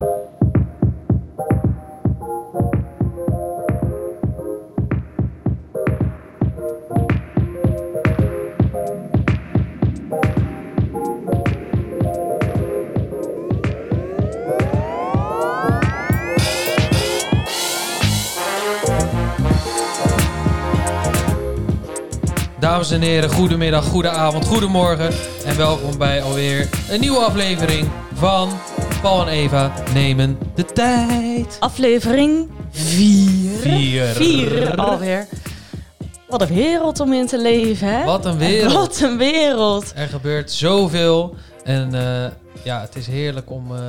Dames en heren, goedemiddag, goedenavond, goedemorgen. En welkom bij alweer een nieuwe aflevering van Paul en Eva nemen de tijd. Aflevering 4. Vier. 4 alweer. Wat een wereld om in te leven, hè? Wat een wereld. Wat een wereld. Er gebeurt zoveel en eh, ja, het is heerlijk om eh,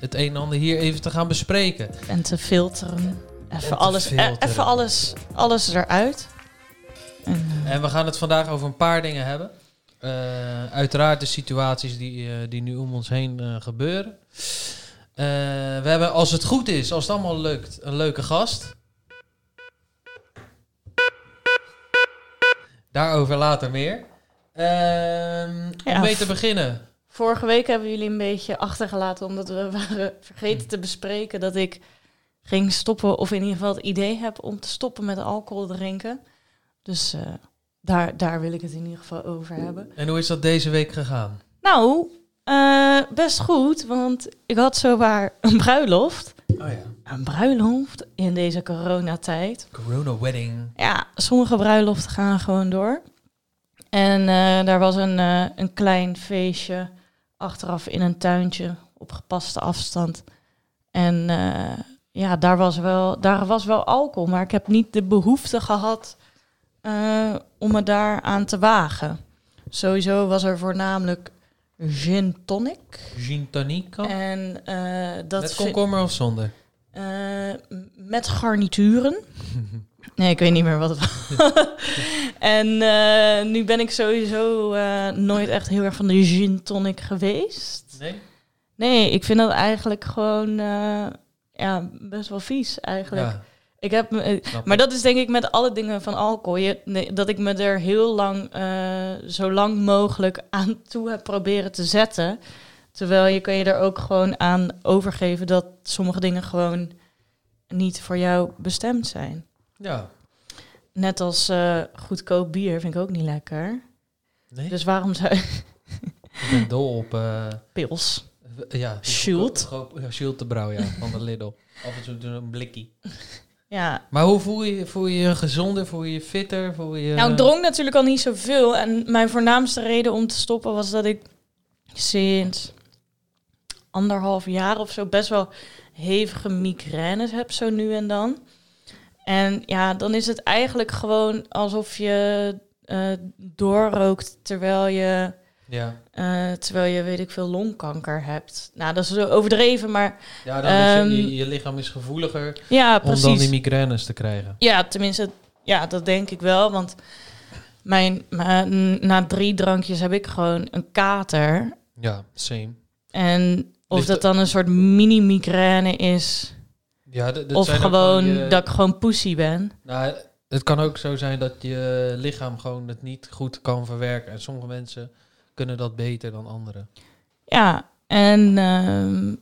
het een en ander hier even te gaan bespreken. En te filteren. Even alles, eh, filteren. even alles, alles eruit. En, En we gaan het vandaag over een paar dingen hebben. Eh, uiteraard de situaties die, eh, die nu om ons heen eh, gebeuren. We hebben, als het goed is, als het allemaal lukt, een leuke gast. Daarover later meer. Ehm, Ja, om mee te beginnen. vorige week hebben jullie een beetje achtergelaten omdat we waren vergeten te bespreken dat ik ging stoppen, of in ieder geval het idee heb om te stoppen met alcohol drinken. Dus daar, daar wil ik het in ieder geval over hebben. En hoe is dat deze week gegaan? Nou, eh, best goed, want ik had zowaar een bruiloft. Oh ja. Een bruiloft in deze coronatijd. Corona wedding. Ja, sommige bruiloften gaan gewoon door. En eh, daar was een, eh, een klein feestje achteraf in een tuintje op gepaste afstand. En ja, daar was, wel, daar was wel alcohol, maar ik heb niet de behoefte gehad eh, om me daar aan te wagen. Sowieso was er voornamelijk gin tonic. Gin tonic. En eh, dat Met komkommer of zonder? eh, met garnituren. Nee, ik weet niet meer wat het was. en nu ben ik sowieso nooit echt heel erg van de gin tonic geweest. Nee? Nee, ik vind dat eigenlijk gewoon ja, best wel vies eigenlijk. Ja, Ik heb, me- eh, maar dat is denk ik met alle dingen van alcohol. Je, nee, dat ik me er heel lang, eh, zo lang mogelijk aan toe heb proberen te zetten. Terwijl je kan je er ook gewoon aan overgeven dat sommige dingen gewoon niet voor jou bestemd zijn. Ja. Net als eh, goedkoop bier vind ik ook niet lekker. Nee? Dus waarom zou Ik ben dol op... eh, pils? Ja, Schild. goedkoop- Ja, Schild de Brouw, ja, van de Lidl. Af en toe een blikkie. Ja, Maar hoe voel je? Voel je je gezonder? Voel je je fitter? Voel je je... Nou, ik dronk natuurlijk al niet zoveel. En mijn voornaamste reden om te stoppen was dat ik sinds anderhalf jaar of zo best wel hevige migraines heb, zo nu en dan. En ja, dan is het eigenlijk gewoon alsof je eh, doorrookt terwijl je, Ja, eh, terwijl je, weet ik veel, longkanker hebt. Nou, dat is overdreven, maar ja dan is Ehm, je, lichaam is gevoeliger ja, om dan die migraines te krijgen. Ja, tenminste, ja, dat denk ik wel. Want mijn, na drie drankjes heb ik gewoon een kater. Ja, same. En of Ligt dat dan een soort mini-migraine is. Ja, dat of zijn gewoon je- dat ik gewoon pussy ben. Nou, het kan ook zo zijn dat je lichaam gewoon het niet goed kan verwerken. En sommige mensen kunnen dat beter dan anderen. Ja, en ehm,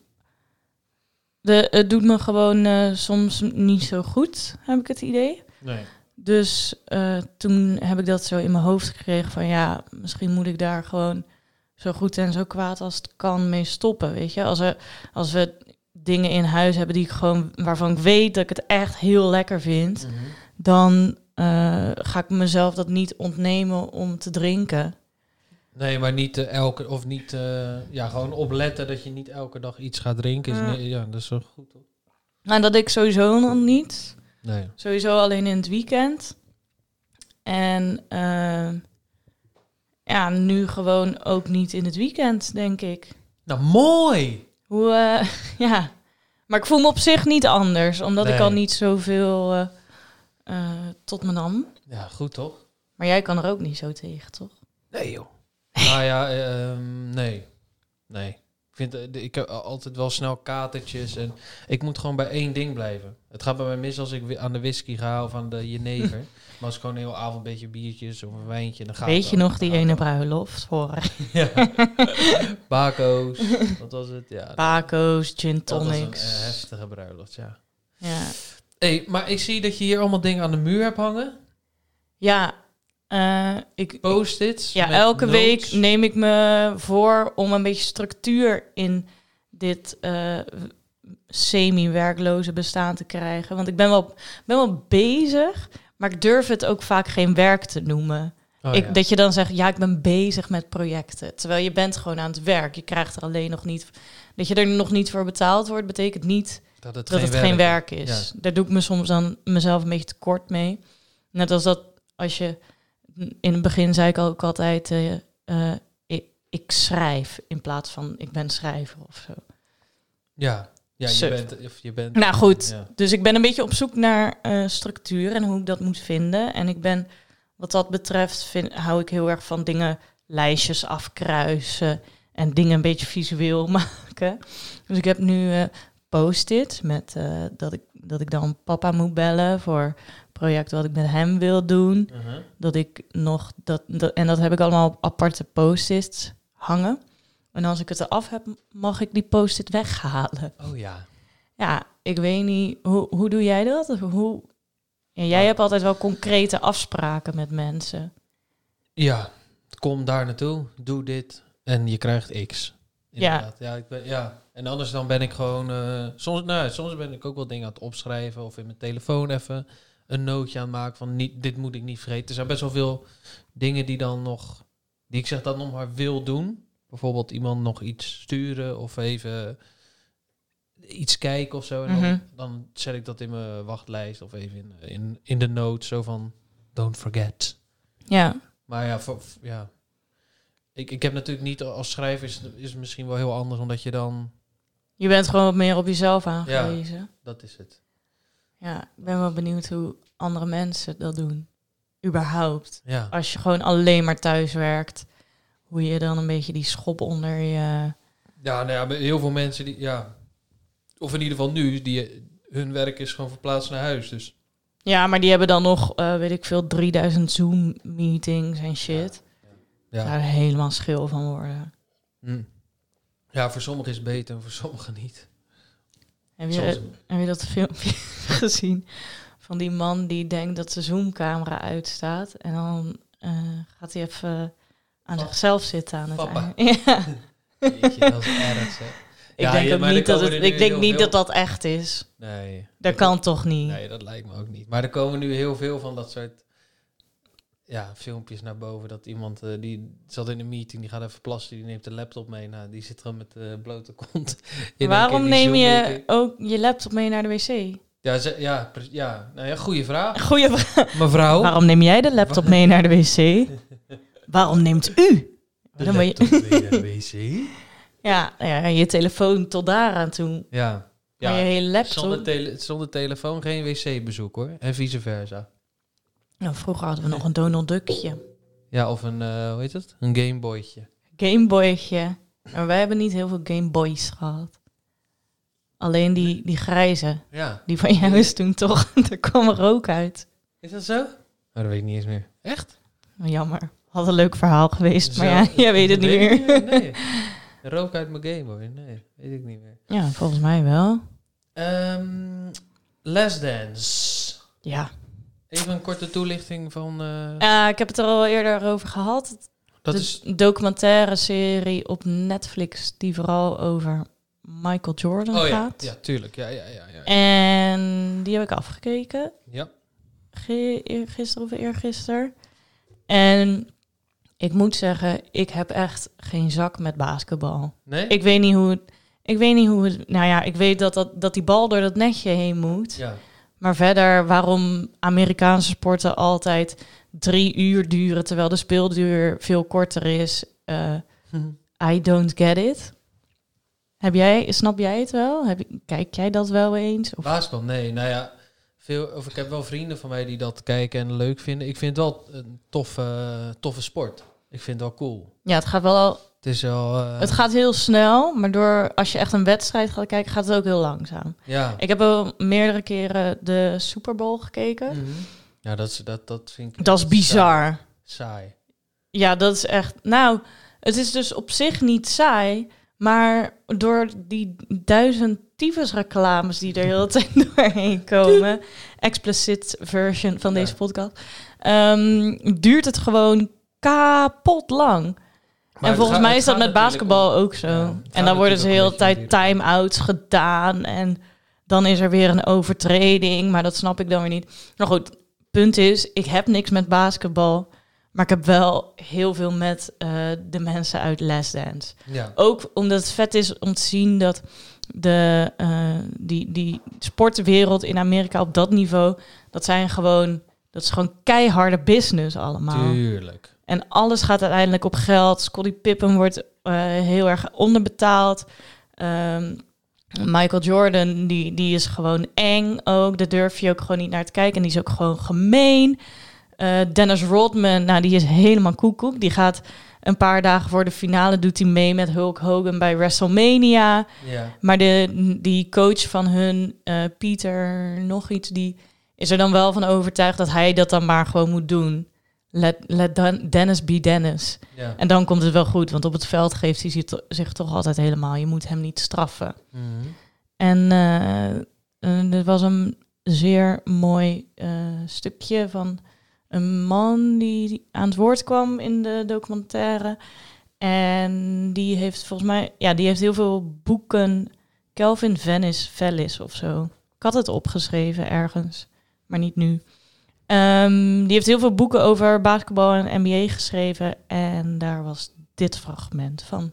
de, het doet me gewoon eh, soms niet zo goed, heb ik het idee. Nee. Dus eh, toen heb ik dat zo in mijn hoofd gekregen van ja, misschien moet ik daar gewoon zo goed en zo kwaad als het kan mee stoppen, weet je. Als we, als we dingen in huis hebben die ik gewoon, waarvan ik weet dat ik het echt heel lekker vind, dan eh, ga ik mezelf dat niet ontnemen om te drinken. Nee, maar niet eh, elke, of niet, eh, ja, gewoon opletten dat je niet elke dag iets gaat drinken. Is Ja. nee, ja, dat is zo goed. Toch? Nou, dat ik sowieso nog niet. Nee. Sowieso alleen in het weekend. En eh, ja, nu gewoon ook niet in het weekend, denk ik. Nou, mooi! Hoe, ja. Maar ik voel me op zich niet anders, omdat ik al niet zoveel tot me nam. Ja, goed toch? Maar jij kan er ook niet zo tegen, toch? Nee, joh. Nou ja, eh, ehm, nee. Nee. Ik, vind, eh, ik heb altijd wel snel katertjes en ik moet gewoon bij één ding blijven. Het gaat bij mij mis als ik aan de whisky ga of aan de jenever. maar als ik gewoon een hele avond een beetje biertjes of een wijntje, dan gaat Weet je nog die ene bruiloft voor Ja. Baco's. Wat was het? Ja, Paco's, gin dat was een tonics? eh, heftige bruiloft, ja. ja, hey, maar ik zie dat je hier allemaal dingen aan de muur hebt hangen. ja eh, ik, Post-its. Ja, met elke notes. week neem ik me voor om een beetje structuur in dit eh, semi-werkloze bestaan te krijgen. Want ik ben wel, ben wel bezig, maar ik durf het ook vaak geen werk te noemen. Oh, ik, ja. Dat je dan zegt, ja, ik ben bezig met projecten. Terwijl je bent gewoon aan het werk. Je krijgt er alleen nog niet... Dat je er nog niet voor betaald wordt, betekent niet dat het, dat geen, het geen werk is. is. Daar doe ik me soms dan mezelf een beetje tekort mee. Net als dat als je in het begin zei ik ook altijd eh, eh, ik, ik schrijf in plaats van ik ben schrijver of zo. Ja, ja je, bent, of je bent... Nou goed, Ja. dus ik ben een beetje op zoek naar eh, structuur en hoe ik dat moet vinden. En ik ben wat dat betreft vind, hou ik heel erg van dingen lijstjes afkruisen en dingen een beetje visueel maken. Dus ik heb nu post-it met dat, ik, dat ik dan papa moet bellen voor project wat ik met hem wil doen. Uh-huh. Dat ik nog dat, dat en dat heb ik allemaal op aparte post-its hangen. En als ik het eraf heb, mag ik die post-it weghalen. Oh ja. Ja, ik weet niet. Hoe, hoe doe jij dat? Hoe... Ja, jij hebt altijd wel concrete afspraken met mensen. Ja, kom daar naartoe, doe dit en je krijgt X. Ja. Inderdaad. Ja. ik ben, ja. En anders dan ben ik gewoon... eh, soms, nou, soms ben ik ook wel dingen aan het opschrijven of in mijn telefoon even een nootje aan maken van niet, dit moet ik niet vergeten. Er zijn best wel veel dingen die dan nog... Die ik zeg dat nog maar wil doen. Bijvoorbeeld iemand nog iets sturen of even iets kijken of zo. En dan, Mhm. dan zet ik dat in mijn wachtlijst of even in, in, in de notes. Zo van, don't forget. Ja, Maar ja, voor, ja. Ik, ik heb natuurlijk niet als schrijver is, is het misschien wel heel anders, omdat je dan. je bent gewoon wat meer op jezelf aangewezen. Ja. Dat is het. Ik ben wel benieuwd hoe andere mensen dat doen. Überhaupt. Ja. Als je gewoon alleen maar thuis werkt, hoe je dan een beetje die schop onder je... Ja, nou ja, heel veel mensen die. Ja. Of in ieder geval nu, die, hun werk is gewoon verplaatst naar huis. Dus. Ja, maar die hebben dan nog, eh, weet ik veel, 3000 Zoom-meetings en shit. Ja. Daar helemaal schil van worden. Hm. Ja, voor sommigen is het beter en voor sommigen niet. Heb je, heb je dat filmpje gezien van die man die denkt dat zijn Zoom-camera uitstaat en dan eh, gaat hij even aan zichzelf zitten aan het Papa. eind. Ja. Jeetje, dat is erg, hè? Ik Ja, denk ja, ook niet dat het, ik denk niet veel- dat dat echt is. Nee. Dat kan toch niet. Nee, dat lijkt me ook niet. Maar er komen nu heel veel van dat soort ja, filmpjes naar boven. Dat iemand eh, die zat in een meeting, die gaat even plassen, die neemt de laptop mee. Nou, die zit gewoon met de blote kont. in Waarom neem je ook je laptop mee naar de wc? Ja, ze- ja, ja, nou ja, goede vraag. Goeie vraag. Mevrouw. Waarom neem jij de laptop mee naar de wc? Waarom neemt u? De Dan ben je- laptop mee naar de wc. Ja, ja, je telefoon tot daaraan toe. Ja. Maar je ja. hele laptop... Zonder, tele zonder telefoon geen wc-bezoek hoor. En vice versa. Nou, vroeger hadden we nog een Donald Duckje. Ja, of een, eh, hoe heet het? Een Gameboytje. Gameboytje. Maar wij hebben niet heel veel Gameboys gehad. Alleen die, die grijze. Ja. Die van jou is toen toch... Daar kwam er rook uit. Is dat zo? Oh, dat weet ik niet eens meer. Echt? Jammer. Had een leuk verhaal geweest. Maar ja, jij weet het niet Weet meer. Nee. Rook uit mijn Gameboy. Nee, weet ik niet meer. Ja, volgens mij wel. Les Dance. Ja. Even een korte toelichting van... eh, Ja, ik heb het er al eerder over gehad. dat de is... documentaire serie op Netflix die vooral over Michael Jordan Oh ja, gaat. ja, tuurlijk. Ja, ja, ja. ja. En die heb ik afgekeken. ja. Gisteren of eergisteren. En ik moet zeggen, ik heb echt geen zak met basketbal. Nee? Ik weet niet hoe het... Ik weet niet hoe het... Nou ja, ik weet dat, dat, dat die bal door dat netje heen moet. Ja. Maar verder, waarom Amerikaanse sporten altijd drie uur duren... terwijl de speelduur veel korter is... eh, I don't get it. Heb jij, snap jij het wel? Heb, kijk jij dat wel eens? Of, Basketbal, nee. Nou ja, veel, of ik heb wel vrienden van mij die dat kijken en leuk vinden. Ik vind het wel een toffe, toffe sport. Ik vind het wel cool. ja, het gaat wel Het is wel... eh, Het gaat heel snel, maar door als je echt een wedstrijd gaat kijken, gaat het ook heel langzaam. Ja. Ik heb al meerdere keren de Super Bowl gekeken. Mhm. Ja, dat, is, dat, dat vind ik... Dat is bizar. Saai. Ja, dat is echt. Nou, het is dus op zich niet saai, maar door die duizend tyfus reclames die er heel tijd doorheen komen, explicit version van Ja. deze podcast, ehm, duurt het gewoon kapot lang. Maar en volgens gaat- mij is dat met basketbal om- ook zo. Ja, en dan worden ze de ook een tijd time-outs gedaan en dan is er weer een overtreding, maar dat snap ik dan weer niet. Nou goed, punt is, ik heb niks met basketbal, maar ik heb wel heel veel met eh, de mensen uit Last Dance. Ja. Ook omdat het vet is om te zien dat de, eh, die, die sportwereld in Amerika op dat niveau, dat zijn gewoon, dat is gewoon keiharde business allemaal. Tuurlijk. En alles gaat uiteindelijk op geld. Scottie Pippen wordt eh, heel erg onderbetaald. Ehm, Michael Jordan, die, die is gewoon eng ook. Daar durf je ook gewoon niet naar te kijken. En die is ook gewoon gemeen. Eh, Dennis Rodman, nou, die is helemaal koekoek. Die gaat een paar dagen voor de finale, doet hij mee met Hulk Hogan bij WrestleMania. Maar de, die coach van hun, eh, Pieter, nog iets, die is er dan wel van overtuigd dat hij dat dan maar gewoon moet doen. Let, let Dan- Dennis be Dennis. Ja. En dan komt het wel goed, want op het veld geeft hij zich, to- zich toch altijd helemaal. Je moet hem niet straffen. Mhm. En eh, eh, er was een zeer mooi eh, stukje van een man die aan het woord kwam in de documentaire. En die heeft volgens mij, ja, die heeft heel veel boeken. Kelvin Venice Vellis of zo. Ik had het opgeschreven ergens, maar niet nu. Ehm, die heeft heel veel boeken over basketbal en NBA geschreven. En daar was dit fragment van.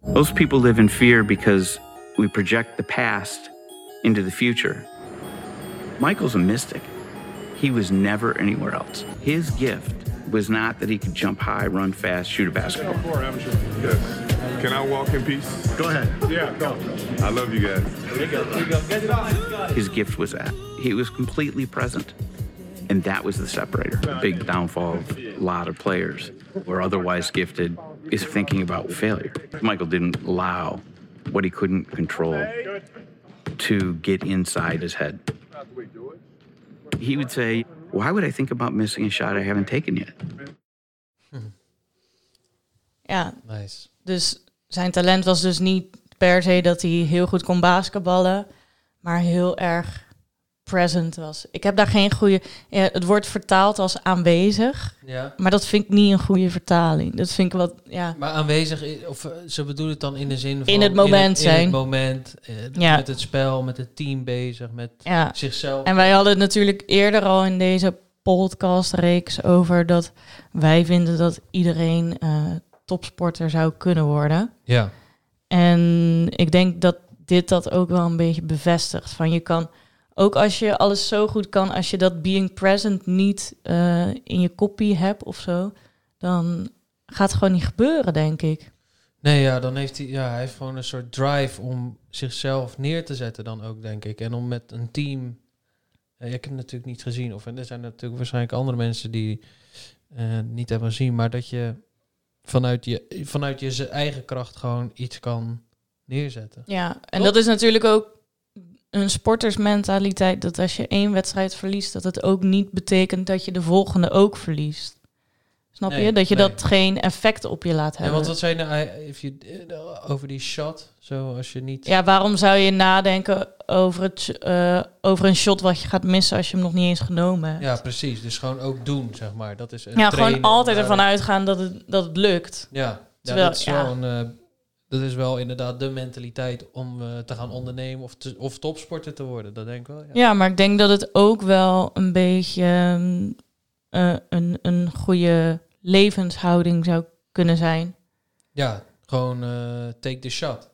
Most people live in fear because we project the past into the future. Michael's a mystic. He was never anywhere else. His gift was not that he could jump high, run fast, shoot a basketball. Four amateur. Yes. Can I walk in peace? Go ahead. Yeah, go. I love you guys. His gift was that. He was completely present. And that was the separator. The big downfall of a lot of players who are otherwise gifted is thinking about failure. Michael didn't allow what he couldn't control to get inside his head. He would say, Why would I think about missing a shot I haven't taken yet? Ja, Nice. Dus zijn talent was dus niet per se dat hij heel goed kon basketballen, maar heel erg present was. Ik heb daar geen goede. Ja, het wordt vertaald als aanwezig, Ja. maar dat vind ik niet een goede vertaling. Dat vind ik wat. Ja, Maar aanwezig, of eh, ze bedoelen het dan in de zin van... In het moment in zijn. het moment, eh, Ja. met het spel, met het team bezig, met ja. zichzelf. En wij hadden het natuurlijk eerder al in deze podcastreeks over dat wij vinden dat iedereen eh, topsporter zou kunnen worden. Ja. En ik denk dat dit dat ook wel een beetje bevestigt. Van je kan, ook als je alles zo goed kan, als je dat being present niet eh, in je kopie hebt of zo, dan gaat het gewoon niet gebeuren, denk ik. Nee, ja, dan heeft hij, ja, hij heeft gewoon een soort drive om zichzelf neer te zetten dan ook, denk ik. En om met een team... ik heb het natuurlijk niet gezien, of er zijn natuurlijk waarschijnlijk andere mensen die eh niet hebben gezien, maar dat je vanuit je, vanuit je eigen kracht gewoon iets kan neerzetten. Ja, en dat is natuurlijk ook een sportersmentaliteit, dat als je één wedstrijd verliest, dat het ook niet betekent dat je de volgende ook verliest. Snap Nee, je? Dat je nee. dat geen effect op je laat En hebben. wat, wat zei je nou eh, if you, eh, over die shot? Zo, als je niet... Ja, waarom zou je nadenken over, het, eh, over een shot wat je gaat missen als je hem nog niet eens genomen hebt? Ja, precies. Dus gewoon ook doen, zeg maar. Dat is een Ja, gewoon altijd ervan uitgaan dat het, dat het lukt. Ja, ja Terwijl- dat, is ja. wel een, eh, dat is wel inderdaad de mentaliteit om eh, te gaan ondernemen of, te, of topsporter te worden. Dat denk ik wel. Ja, Ja, maar ik denk dat het ook wel een beetje mm, eh, een, een goede levenshouding zou kunnen zijn. ja gewoon eh, take the shot.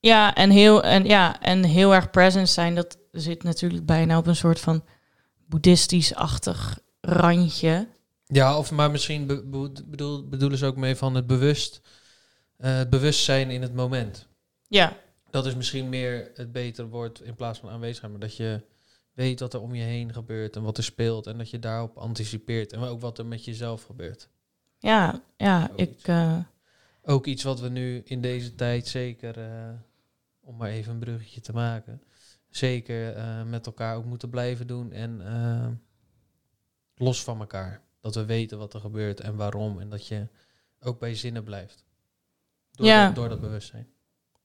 Ja, en heel, en, ja, en heel erg present zijn, dat zit natuurlijk bijna op een soort van boeddhistisch-achtig randje. Ja, of maar misschien be- be- bedoel, bedoelen ze ook mee van het bewust, eh, het bewustzijn in het moment. Ja, Dat is misschien meer het betere woord in plaats van aanwezigheid, maar dat je weet wat er om je heen gebeurt en wat er speelt en dat je daarop anticipeert en ook wat er met jezelf gebeurt. ja, ja Zoiets. ik, eh, ook iets wat we nu in deze tijd zeker, eh, om maar even een bruggetje te maken, zeker eh, met elkaar ook moeten blijven doen en eh, los van elkaar. Dat we weten wat er gebeurt en waarom en dat je ook bij zinnen blijft. Door, Ja. dat, door dat bewustzijn.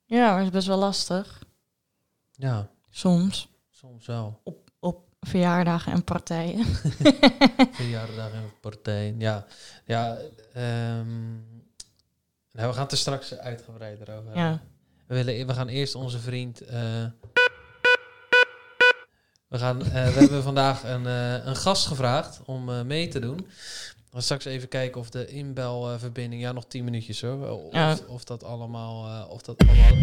Ja, maar het is best wel lastig. Ja, Soms. soms wel. Op verjaardagen en partijen. Verjaardag en partijen. Ja, ja ehm, nou, we gaan het er straks uitgebreider over hebben. ja. We, willen, we gaan eerst onze vriend. eh, we, gaan, eh, we hebben vandaag een, eh, een gast gevraagd om mee te doen. Straks even kijken of de inbelverbinding. ja, nog 10 minuutjes hoor. Of, Ja. of dat allemaal. eh, of dat allemaal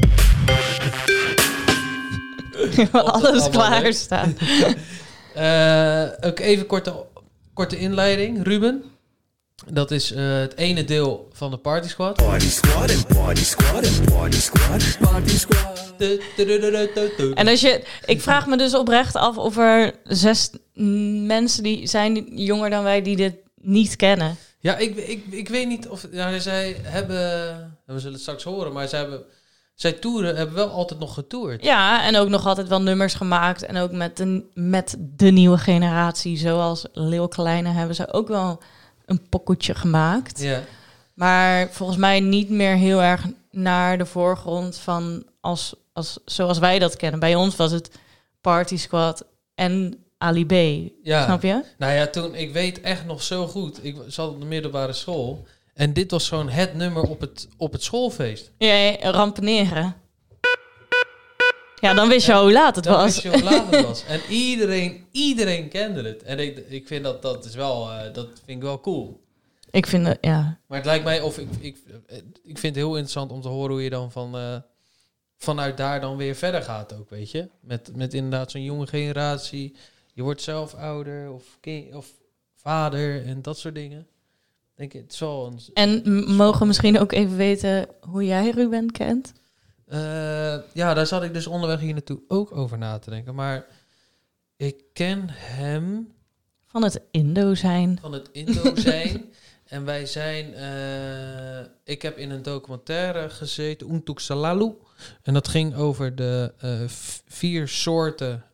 Alles klaar staat. Eh, ook even korte, korte inleiding. Ruben. Dat is eh, het ene deel van de Party Squad. Party squad and party squad and party squad. Party squad. Du- du- du-. En als je, ik vraag me dus oprecht af of er zes mensen die zijn jonger dan wij die dit niet kennen. Ja, ik, ik, ik weet niet of... Ja, zij hebben... We zullen het straks horen, maar zij hebben... Zij toeren, hebben wel altijd nog getoerd. Ja, en ook nog altijd wel nummers gemaakt. En ook met de, met de nieuwe generatie, zoals Leeuw Kleine, hebben ze ook wel een pokoetje gemaakt. Ja. Maar volgens mij niet meer heel erg naar de voorgrond van als, als, zoals wij dat kennen. Bij ons was het Party Squad en Ali B. ja. Snap je? Nou ja, toen... Ik weet echt nog zo goed. Ik zat op de middelbare school. En dit was gewoon het nummer op het, op het schoolfeest. Ja, rampeneren. Ja, dan wist je hoe laat het was. wist je hoe laat het was. En iedereen, iedereen kende het. En ik, ik vind dat, dat is wel... eh, dat vind ik wel cool. Ik vind het, ja. Maar het lijkt mij, of ik, ik, eh, ik vind het heel interessant om te horen hoe je dan van, eh, vanuit daar dan weer verder gaat ook, weet je. Met, met inderdaad zo'n jonge generatie. Je wordt zelf ouder of, kind, of vader en dat soort dingen. Denk ik, het wel een... En mogen we misschien ook even weten hoe jij Ruben kent? Eh, ja, daar zat ik dus onderweg hier naartoe ook over na te denken. Maar ik ken hem Van het Indo zijn. van het Indo zijn. en wij zijn... eh, ik heb in een documentaire gezeten, Untuk Salalu. En dat ging over de eh, vier soorten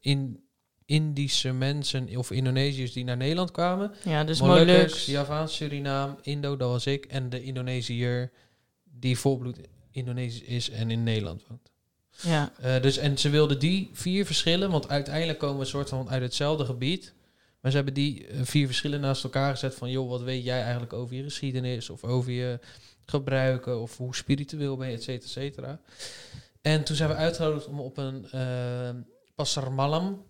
in Indische mensen of Indonesiërs die naar Nederland kwamen. Ja, dus Molukkers, Moluks. Javaans, Surinaam, Indo, dat was ik. En de Indonesiër die volbloed Indonesisch is en in Nederland woont. Ja. Eh, dus, en ze wilden die vier verschillen, want uiteindelijk komen we een soort van uit hetzelfde gebied. Maar ze hebben die eh, vier verschillen naast elkaar gezet van, joh, wat weet jij eigenlijk over je geschiedenis of over je gebruiken of hoe spiritueel ben je, et cetera, et cetera. En toen zijn we uitgenodigd om op een Pasar Malam,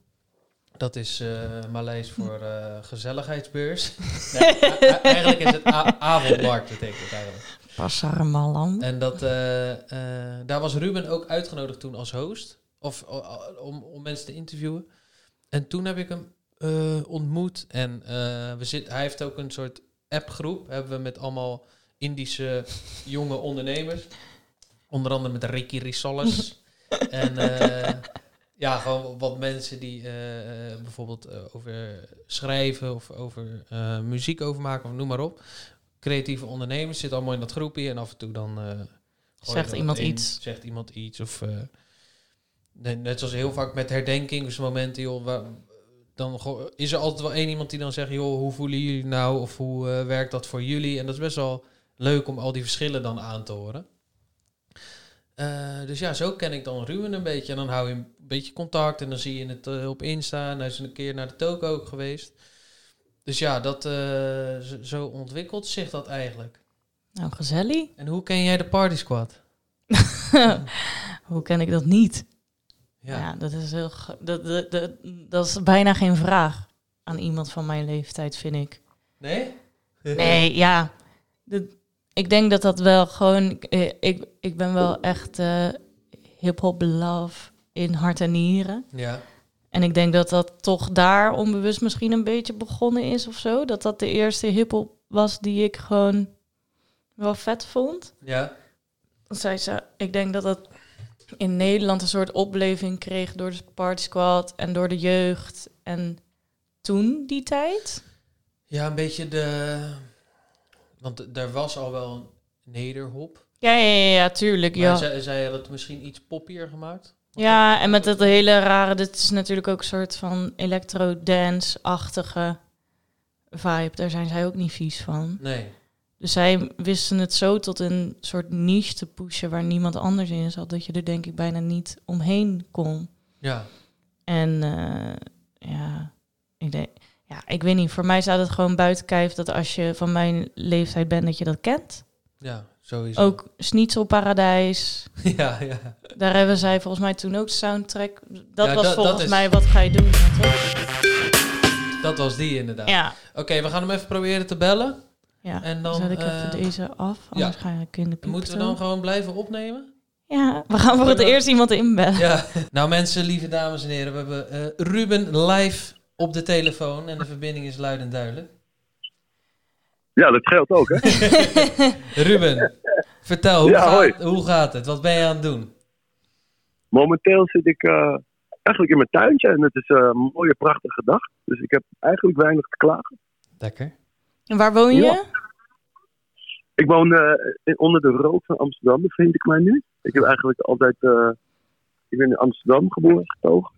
dat is eh Maleis voor eh, gezelligheidsbeurs. nee, eigenlijk is het avondmarkt, betekent het eigenlijk. Passarmalam. En dat, eh, eh, daar was Ruben ook uitgenodigd toen als host. Of om, om mensen te interviewen. En toen heb ik hem eh, ontmoet. En eh, we zit, hij heeft ook een soort appgroep. Hebben we met allemaal Indische jonge ondernemers. Onder andere met Ricky Risoles. en eh, ja, gewoon wat mensen die eh, eh, bijvoorbeeld eh, over schrijven of over muziek overmaken of noem maar op creatieve ondernemers zitten allemaal in dat groepje en af en toe dan Zegt iemand in, iets. Zegt iemand iets of net, zoals heel vaak met herdenkingsmomenten, joh, waar, dan is er altijd wel één iemand die dan zegt, joh, hoe voelen jullie nou of hoe werkt dat voor jullie? En dat is best wel leuk om al die verschillen dan aan te horen. Eh, dus ja, zo ken ik dan Ruben een beetje. En dan hou je een beetje contact en dan zie je het eh, op Insta. En hij is een keer naar de toko ook geweest. Dus ja, dat, eh, zo, ontwikkelt zich dat eigenlijk. Nou, gezellig. En hoe ken jij de Party Squad? Hoe ken ik dat niet? Ja, Ja, dat, is heel, dat, dat, dat, dat is bijna geen vraag aan iemand van mijn leeftijd, vind ik. Nee? Nee, ja. De- ik denk dat dat wel gewoon... eh, Ik, ik ben wel echt eh hip-hop love in hart en nieren. Ja. En ik denk dat dat toch daar onbewust misschien een beetje begonnen is of zo. Dat dat de eerste hip-hop was die ik gewoon wel vet vond. Ja. Zij ze, ik denk dat dat in Nederland een soort opleving kreeg door de Party Squad en door de jeugd. En toen die tijd. Ja, een beetje de... Want er was al wel nederhop. Ja, ja, ja, ja, tuurlijk. Maar Ja. zij, zij hebben het misschien iets poppier gemaakt. ja, en met dat hele rare... Dit is natuurlijk ook een soort van electro-dance-achtige vibe. Daar zijn zij ook niet vies van. Nee. Dus zij wisten het zo tot een soort niche te pushen... waar niemand anders in zat... dat je er denk ik bijna niet omheen kon. Ja. En eh, ja, ik denk... Ja, ik weet niet. Voor mij staat het gewoon buiten kijf... dat als je van mijn leeftijd bent, dat je dat kent. Ja, sowieso. Ook Schnitzelparadijs... ja, ja. Daar hebben zij volgens mij toen ook soundtrack. Dat Ja, was dat- volgens dat is- mij wat ga je doen. Dat was die inderdaad. Ja, Oké, we gaan hem even proberen te bellen. ja. En dan, zet ik eh, even deze af. Anders ga ik in de piep. Moeten we dan gewoon blijven opnemen? Ja, we gaan voor het eerst iemand inbellen. Ja. nou mensen, lieve dames en heren. We hebben eh, Ruben live op de telefoon. En de verbinding is luid en duidelijk. Ja, dat scheelt ook, hè? Ruben, vertel, hoe, Ja, gaat, hoe gaat het? Wat ben je aan het doen? Momenteel zit ik eh, eigenlijk in mijn tuintje en het is eh, een mooie, prachtige dag. Dus ik heb eigenlijk weinig te klagen. Lekker. En waar woon je? Ja. Ik woon eh, in- onder de rook van Amsterdam, bevind ik mij nu. Ik heb eigenlijk altijd... eh, ik ben in Amsterdam geboren en getogen.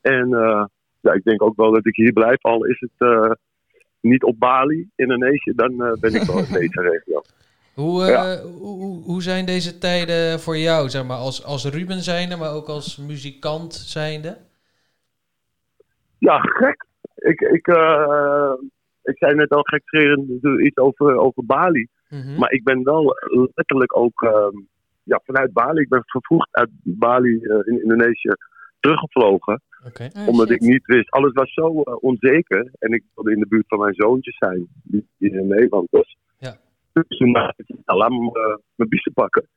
En eh, ja, ik denk ook wel dat ik hier blijf, al is het eh, niet op Bali, Indonesië, dan eh, ben ik wel in deze regio. Hoe, eh, Ja. hoe, hoe- hoe zijn deze tijden voor jou, zeg maar, als, als Ruben zijnde, maar ook als muzikant zijnde? Ja, gek. Ik, ik, eh, ik zei net al gekscherend iets over, over Bali. Mhm. Maar ik ben wel letterlijk ook ehm, ja, vanuit Bali. Ik ben vervroegd uit Bali in Indonesië teruggevlogen. Oké. Oh, omdat shit. ik niet wist. Alles was zo eh, onzeker. En ik wilde in de buurt van mijn zoontjes zijn. Die die in Nederland was. Ja. Dus toen dacht ik, nou, laat me eh, mijn biezen pakken.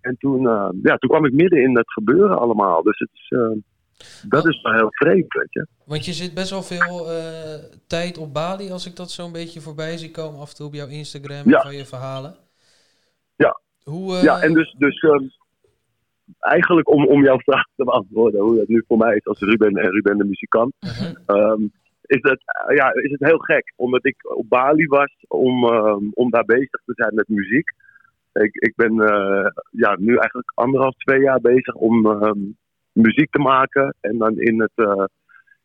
En toen, eh, ja, toen kwam ik midden in het gebeuren allemaal. Dus het is, eh, dat is wel heel vreemd, weet je. Want je zit best wel veel eh, tijd op Bali, als ik dat zo'n beetje voorbij zie komen, af en toe op jouw Instagram Ja. van je verhalen. Ja. Hoe, eh, Ja, en dus, dus ehm, eigenlijk om, om jouw vraag te beantwoorden, hoe dat nu voor mij is als Ruben en Ruben de muzikant, Mhm. ehm, is, dat, eh, ja, is het heel gek. Omdat ik op Bali was om, ehm, om daar bezig te zijn met muziek. Ik, ik ben eh, ja, nu eigenlijk anderhalf, twee jaar bezig om ehm, muziek te maken. En dan in het, eh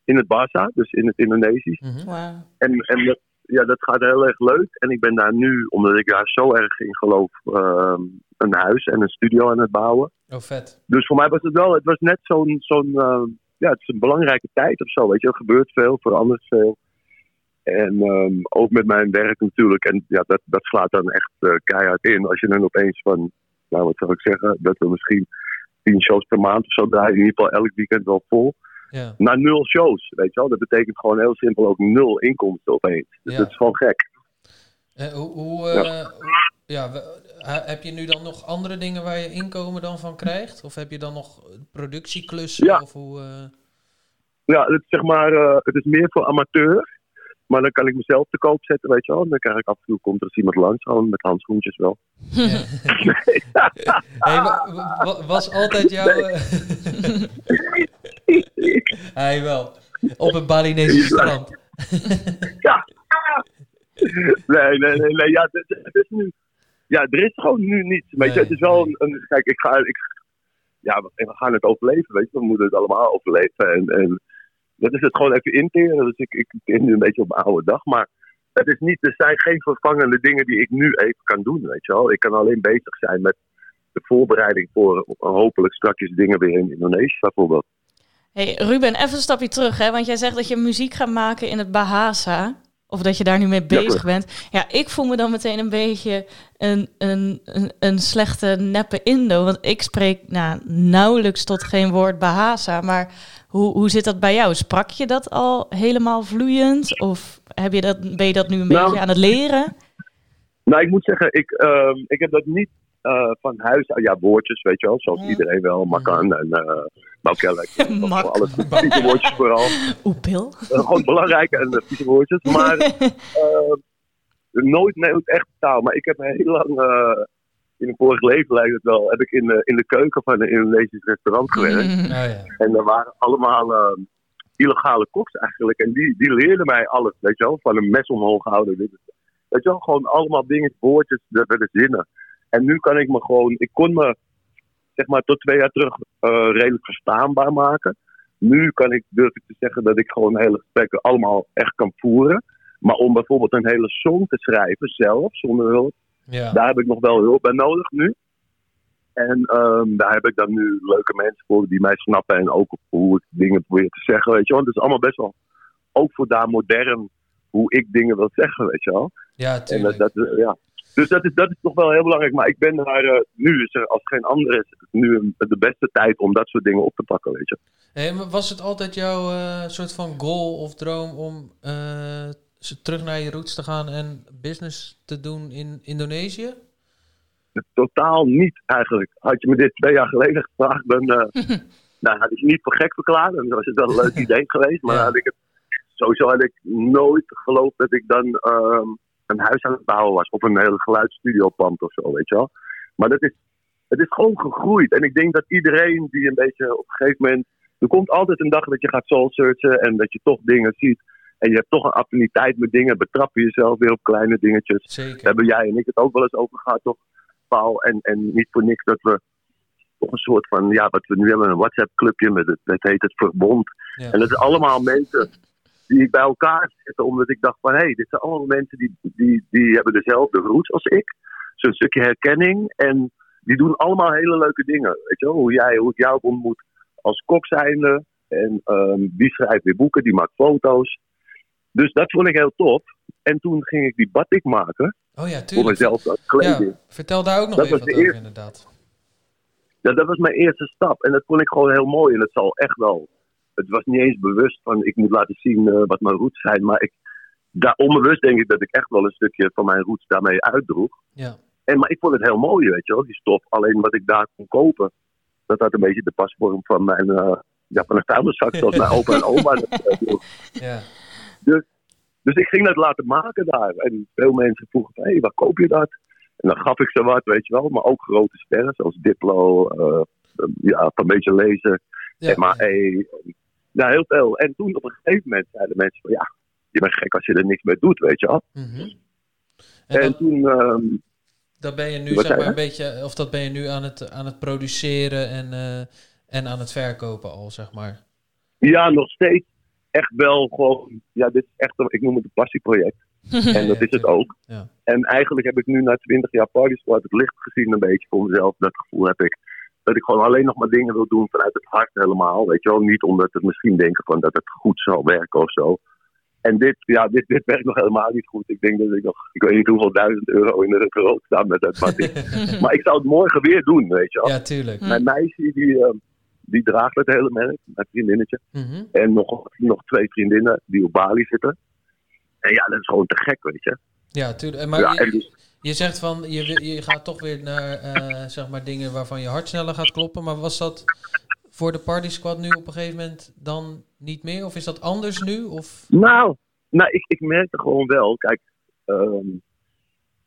in het Bahasa, dus in het Indonesisch. Mhm. Wauw. En, en dat, ja, dat gaat heel erg leuk. En ik ben daar nu, omdat ik daar zo erg in geloof, ehm, een huis en een studio aan het bouwen. Oh, vet. Dus voor mij was het wel, het was net zo'n, zo'n ehm, ja, het is een belangrijke tijd of zo, weet je. Er gebeurt veel, verandert veel. En ehm, ook met mijn werk natuurlijk. En ja, dat, dat slaat dan echt eh, keihard in. Als je dan opeens van, nou wat zou ik zeggen, dat we misschien tien shows per maand of zo draaien. In ieder geval elk weekend wel vol. Ja. Naar nul shows, weet je wel. Dat betekent gewoon heel simpel ook nul inkomsten opeens. Dus Ja. dat is gewoon gek. Eh, hoe, hoe, eh, ja, we- ha- heb je nu dan nog andere dingen waar je inkomen dan van krijgt? Of heb je dan nog productieklussen? Ja. Of hoe, eh, Ja, het, zeg maar, eh, het is meer voor amateur. Maar dan kan ik mezelf te koop zetten, weet je wel. En dan krijg ik af en toe, komt er eens iemand langs, gewoon met handschoentjes wel. ja. hey, was altijd jouw... eh, Hij wel. Op een Balinese strand. Ja. Nee, nee, nee, nee. Ja, het, het is nu. Ja, er is gewoon nu niets. Weet je, Nee, het is wel nee. een, een. Kijk, ik ga. Ik, ja, we we gaan het overleven, weet je. We moeten het allemaal overleven. En, en dat is het gewoon even interen. Dus ik, ik ben nu een beetje op mijn oude dag. Maar het is niet, er zijn geen vervangende dingen die ik nu even kan doen, weet je wel. Ik kan alleen bezig zijn met de voorbereiding voor hopelijk straks dingen weer in Indonesië bijvoorbeeld. Hey, Ruben, even een stapje terug, hè? Want jij zegt dat je muziek gaat maken in het Bahasa. Of dat je daar nu mee bezig bent. Ja, ik voel me dan meteen een beetje een, een, een, een slechte neppe Indo. Want ik spreek nou, nauwelijks tot geen woord Bahasa. Maar hoe, hoe zit dat bij jou? Sprak je dat al helemaal vloeiend? Of heb je dat, ben je dat nu een Nou, beetje aan het leren? Nou, ik moet zeggen, ik, ehm, ik heb dat niet eh, van huis uit. Ja, woordjes, weet je wel, zoals Ja. iedereen wel. Makan en uh, Baukelek. Mak. Alles vieze woordjes vooral. Oepil. Eh, gewoon belangrijke en uh, vieze woordjes. Maar eh, nooit, nooit echt taal. Maar ik heb heel lang, eh, in een vorig leven lijkt het wel, heb ik in, de in de keuken van een Indonesisch restaurant gewerkt. Oh ja. En er waren allemaal eh, illegale koks eigenlijk. En die, die leerden mij alles, weet je wel. Van een mes omhoog houden. Dit, weet je wel, gewoon allemaal dingen, woordjes, dat werden zinnen. En nu kan ik me gewoon, ik kon me zeg maar tot twee jaar terug eh, redelijk verstaanbaar maken. Nu kan ik, durf ik te zeggen dat ik gewoon hele gesprekken allemaal echt kan voeren. Maar om bijvoorbeeld een hele song te schrijven zelf, zonder hulp, Ja. daar heb ik nog wel hulp bij nodig nu. En ehm, daar heb ik dan nu leuke mensen voor die mij snappen en ook hoe ik dingen probeer te zeggen, weet je wel. Het is allemaal best wel, ook voor daar modern, hoe ik dingen wil zeggen, weet je wel. ja, En tuurlijk. dat, dat, eh, ja. Dus dat is, dat is toch wel heel belangrijk. Maar ik ben daar, eh, nu is er als geen andere, is het nu een- de beste tijd om dat soort dingen op te pakken, weet je. Hey, maar was het altijd jouw eh, soort van goal of droom om eh, terug naar je roots te gaan en business te doen in Indonesië? Totaal niet eigenlijk. Had je me dit twee jaar geleden gevraagd, dan nou, had ik je niet voor gek verklaard. Dan was het wel een leuk idee geweest. Maar Ja. dan had ik het, sowieso had ik nooit geloofd dat ik dan ehm, een huis aan het bouwen was. Of een hele geluidsstudiopand of zo, weet je wel. Maar dat is, het is gewoon gegroeid. En ik denk dat iedereen die een beetje op een gegeven moment... Er komt altijd een dag dat je gaat soul searchen en dat je toch dingen ziet. En je hebt toch een affiniteit met dingen. Betrap je jezelf weer op kleine dingetjes. Daar hebben jij en ik het ook wel eens over gehad, toch, Paul? En, en niet voor niks dat we toch een soort van, ja, wat we nu hebben, een WhatsApp-clubje met het, dat heet het Verbond. Ja. En dat is allemaal mensen die bij elkaar zitten, omdat ik dacht van, hé, hey, dit zijn allemaal mensen die, die, die hebben dezelfde roots als ik. Zo'n stukje herkenning. En die doen allemaal hele leuke dingen. Weet je wel, hoe, jij, hoe ik jou ontmoet als kok zijnde. En ehm, die schrijft weer boeken, die maakt foto's. Dus dat vond ik heel tof. En toen ging ik die batik maken Oh ja, voor mezelf als kleding. Ja, vertel daar ook nog Dat even was wat over eerste. inderdaad. Ja, dat was mijn eerste stap. En dat vond ik gewoon heel mooi. En het zal echt wel. Het was niet eens bewust van ik moet laten zien eh, wat mijn roots zijn. Maar ik, daar onbewust denk ik dat ik echt wel een stukje van mijn roots daarmee uitdroeg. Ja. En, maar ik vond het heel mooi, weet je wel, die stof. Alleen wat ik daar kon kopen, dat had een beetje de pasvorm van mijn, eh ja, van een vuilniszak, zoals mijn opa en oma dat eh. Ja. Dus ik ging dat laten maken daar. En veel mensen vroegen van, hé, waar koop je dat? En dan gaf ik ze wat, weet je wel. Maar ook grote sterren, zoals Diplo, eh, ja, van een beetje lezen, Ja. MAE. Ja, heel veel. En toen op een gegeven moment zeiden mensen van, ja, je bent gek als je er niks mee doet, weet je wel. Mhm. En En, dan, toen, ehm, dan ben je nu zeg maar een beetje, of dat ben je nu aan het, aan het produceren en, eh, en aan het verkopen al, zeg maar. ja, nog steeds echt wel gewoon, ja, dit is echt, ik noem het een passieproject. En dat is het ook. Ja. En eigenlijk heb ik nu na 20 jaar Party Squad het licht gezien een beetje voor mezelf. Dat gevoel heb ik. Dat ik gewoon alleen nog maar dingen wil doen vanuit het hart helemaal. Weet je wel, niet omdat het misschien denken van dat het goed zal werken of zo. En dit, ja, dit, dit werkt nog helemaal niet goed. Ik denk dat ik nog, ik weet niet hoeveel duizend euro in de rood sta met dat batik. maar ik zou het morgen weer doen, weet je wel. Ja, tuurlijk. Mijn meisje, die, eh, die draagt het hele merk, mijn vriendinnetje. Mhm. En nog, nog twee vriendinnen die op Bali zitten. En ja, dat is gewoon te gek, weet je. Ja, tuurlijk. Maar ja, en dus, je zegt van, je, je gaat toch weer naar eh, zeg maar dingen waarvan je hart sneller gaat kloppen. Maar was dat voor de Party Squad nu op een gegeven moment dan niet meer? Of is dat anders nu? Of... nou, nou ik, ik merkte gewoon wel, kijk, ehm,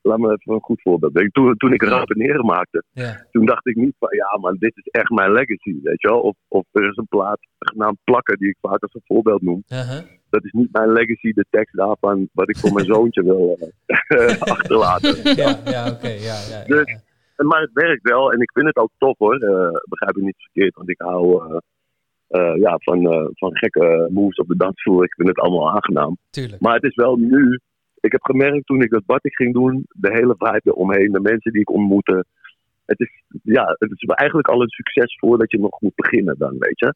laat me even een goed voorbeeld denken. Toen, toen ik Rapeneren maakte, Ja, toen dacht ik niet van, ja man, dit is echt mijn legacy, weet je wel. Of, of er is een plaat genaamd Plakken, die ik vaak als een voorbeeld noem. uh-huh. Dat is niet mijn legacy, de tekst daarvan, wat ik voor mijn zoontje wil eh, achterlaten. ja, ja oké. ja, ja, ja, Dus- ja. Maar het werkt wel en ik vind het ook tof hoor. Eh, begrijp ik niet verkeerd, want ik hou eh, ja, van, van gekke moves op de dansvloer. Ik vind het allemaal aangenaam. tuurlijk. Maar het is wel nu. Ik heb gemerkt toen ik dat batik ging doen, de hele vibe eromheen, de mensen die ik ontmoette. Het is, ja, het is eigenlijk al een succes voordat je nog moet beginnen dan, weet je.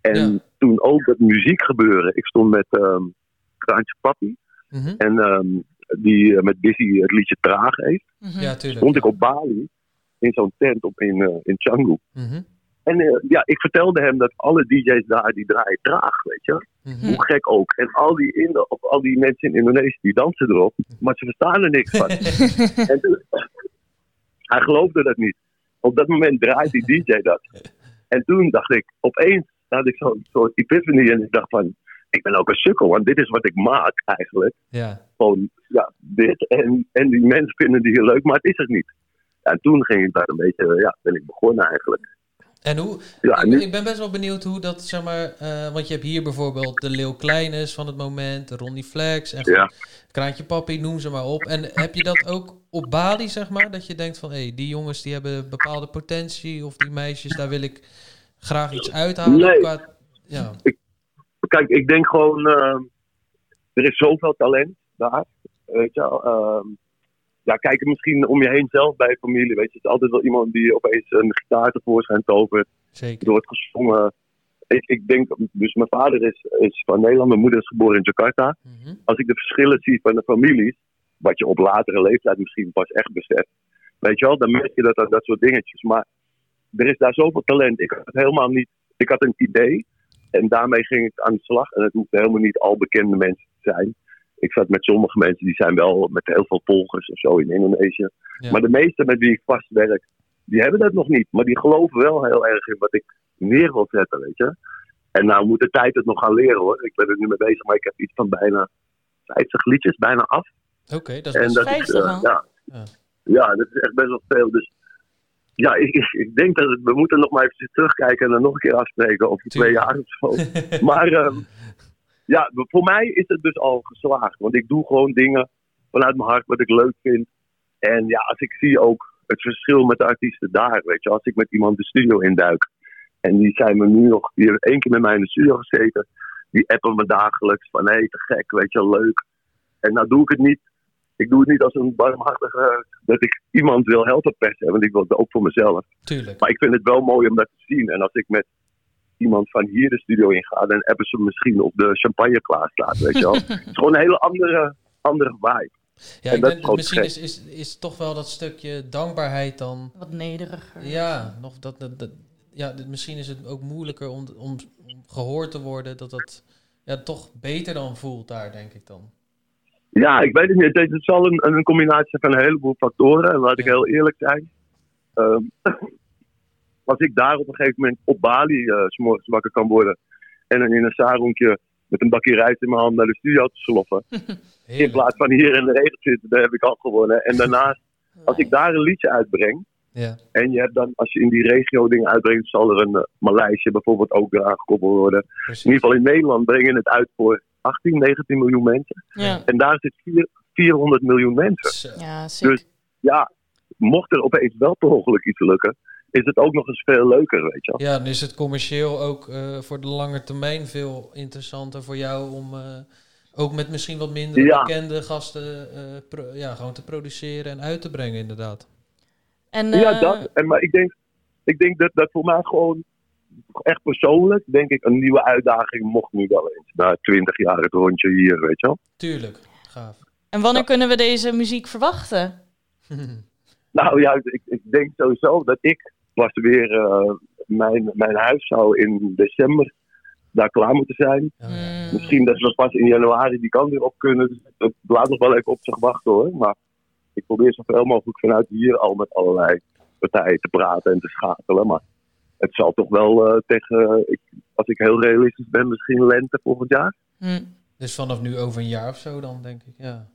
En Ja. toen ook dat muziek gebeuren. Ik stond met ehm Kraantje Papi Mhm. en ehm, die eh, met Busy het liedje Traag heeft. Mhm. Ja, tuurlijk. Stond ik op Bali in zo'n tent op in, eh, in Canggu. Mhm. En eh, ja, ik vertelde hem dat alle DJ's daar, die draaien traag, weet je. Mhm. Hoe gek ook. En al die, Indo of al die mensen in Indonesië, die dansen erop, maar ze verstaan er niks van. en toen, hij geloofde dat niet. Op dat moment draait die DJ dat. En toen dacht ik, opeens had ik zo'n soort epiphany en ik dacht van, ik ben ook een sukkel, want dit is wat ik maak eigenlijk. Ja, Gewoon, ja, dit. En, en die mensen vinden die heel leuk, maar het is het niet. En toen ging ik daar een beetje, ja, ben ik begonnen eigenlijk. En hoe, Ja, ik, nu- ik ben best wel benieuwd hoe dat, zeg maar, eh, want je hebt hier bijvoorbeeld de Leeuw Kleines van het moment, de Ronnie Flex en Ja. Kraantje Papi, noem ze maar op. En heb je dat ook op Bali, zeg maar, dat je denkt van, hé, hey, die jongens die hebben bepaalde potentie, of die meisjes, daar wil ik graag iets uithalen Nee. qua, ja, Kijk, ik denk gewoon, eh, er is zoveel talent daar. Weet je wel. Ja, kijk er misschien om je heen zelf bij familie. Weet je, het is altijd wel iemand die opeens een gitaar tevoorschijn tovert. zeker. Er wordt gezongen. Ik, ik denk, dus mijn vader is, is van Nederland, mijn moeder is geboren in Jakarta. Mhm. Als ik de verschillen zie van de families, wat je op latere leeftijd misschien pas echt beseft. Weet je wel, dan merk je dat aan dat soort dingetjes. Maar er is daar zoveel talent. Ik had helemaal niet, ik had een idee. En daarmee ging ik aan de slag. En het hoefde helemaal niet al bekende mensen te zijn. Ik zat met sommige mensen die zijn wel met heel veel volgers of zo in Indonesië. Ja. Maar de meeste met wie ik vast werk, die hebben dat nog niet. Maar die geloven wel heel erg in wat ik neer wil zetten, weet je. En nou moet de tijd het nog gaan leren hoor. Ik ben er nu mee bezig, maar ik heb iets van bijna 50 liedjes, bijna af. Oké, dat is En best dat is, 50 eh, ja. Ja. Ja. dat is echt best wel veel. Dus ja, ik, ik, ik denk dat het, we moeten nog maar even terugkijken en dan nog een keer afspreken over twee jaar of zo. maar ehm, ja, voor mij is het dus al geslaagd. Want ik doe gewoon dingen vanuit mijn hart wat ik leuk vind. En ja, als ik zie ook het verschil met de artiesten daar, weet je, als ik met iemand de studio induik. En die zijn me nu nog, die hebben één keer met mij in de studio gezeten. Die appen me dagelijks van hé, te gek, weet je, leuk. En nou doe ik het niet. Ik doe het niet als een barmhartige, dat ik iemand wil helpen per se, want ik wil het ook voor mezelf. Tuurlijk. Maar ik vind het wel mooi om dat te zien. En als ik met iemand van hier de studio inga, dan hebben ze misschien op de champagne klaarstaat, weet je wel. het is gewoon een hele andere, andere vibe. Ja, en ik dat denk, is gewoon misschien is, is, is toch wel dat stukje dankbaarheid dan Wat nederiger. Ja, nog dat, dat, dat- ja, misschien is het ook moeilijker om, om, om gehoord te worden dat dat ja, toch beter dan voelt daar, denk ik dan. Ja, ik weet het niet. Het, het zal een, een combinatie van een heleboel factoren. En laat ik Ja. heel eerlijk zijn. Ehm, als ik daar op een gegeven moment op Bali eh, 's morgens wakker kan worden. En dan in een saronkje met een bakje rijst in mijn hand naar de studio te sloffen. In plaats van hier in de regen te zitten, daar heb ik al gewonnen. En daarnaast, als ik daar een liedje uitbreng. Ja, En je hebt dan, als je in die regio dingen uitbrengt, zal er een uh, Maleisje bijvoorbeeld ook eraan gekoppeld worden. precies. In ieder geval in Nederland breng je het uit voor 18, 19 miljoen mensen. Ja, En daar zit vier- 400 miljoen mensen. Ja. Dus ja, mocht er opeens wel per ongeluk iets lukken, is het ook nog eens veel leuker, weet je wel. Ja, dan is het commercieel ook eh, voor de lange termijn veel interessanter voor jou om eh, ook met misschien wat minder Ja. bekende gasten eh, pro- ja, gewoon te produceren en uit te brengen, inderdaad. En, Ja, dat. En, maar ik denk, ik denk dat, dat voor mij gewoon echt persoonlijk, denk ik, een nieuwe uitdaging mocht nu wel eens. Na 20 jaar het rondje hier, weet je wel. Tuurlijk, gaaf. en wanneer kunnen we deze muziek verwachten? Nou ja, ik, ik denk sowieso dat ik pas weer eh, mijn, mijn huis zou in december daar klaar moeten zijn. Oh, ja. Mm. Misschien dat we pas in januari die kant weer op kunnen. Dus het laat nog wel even op zich wachten hoor. Maar ik probeer zoveel mogelijk vanuit hier al met allerlei partijen te praten en te schakelen. Maar het zal toch wel eh, tegen, ik, als ik heel realistisch ben, misschien lente volgend jaar. Mm. Dus vanaf nu over een jaar of zo dan, denk ik, ja.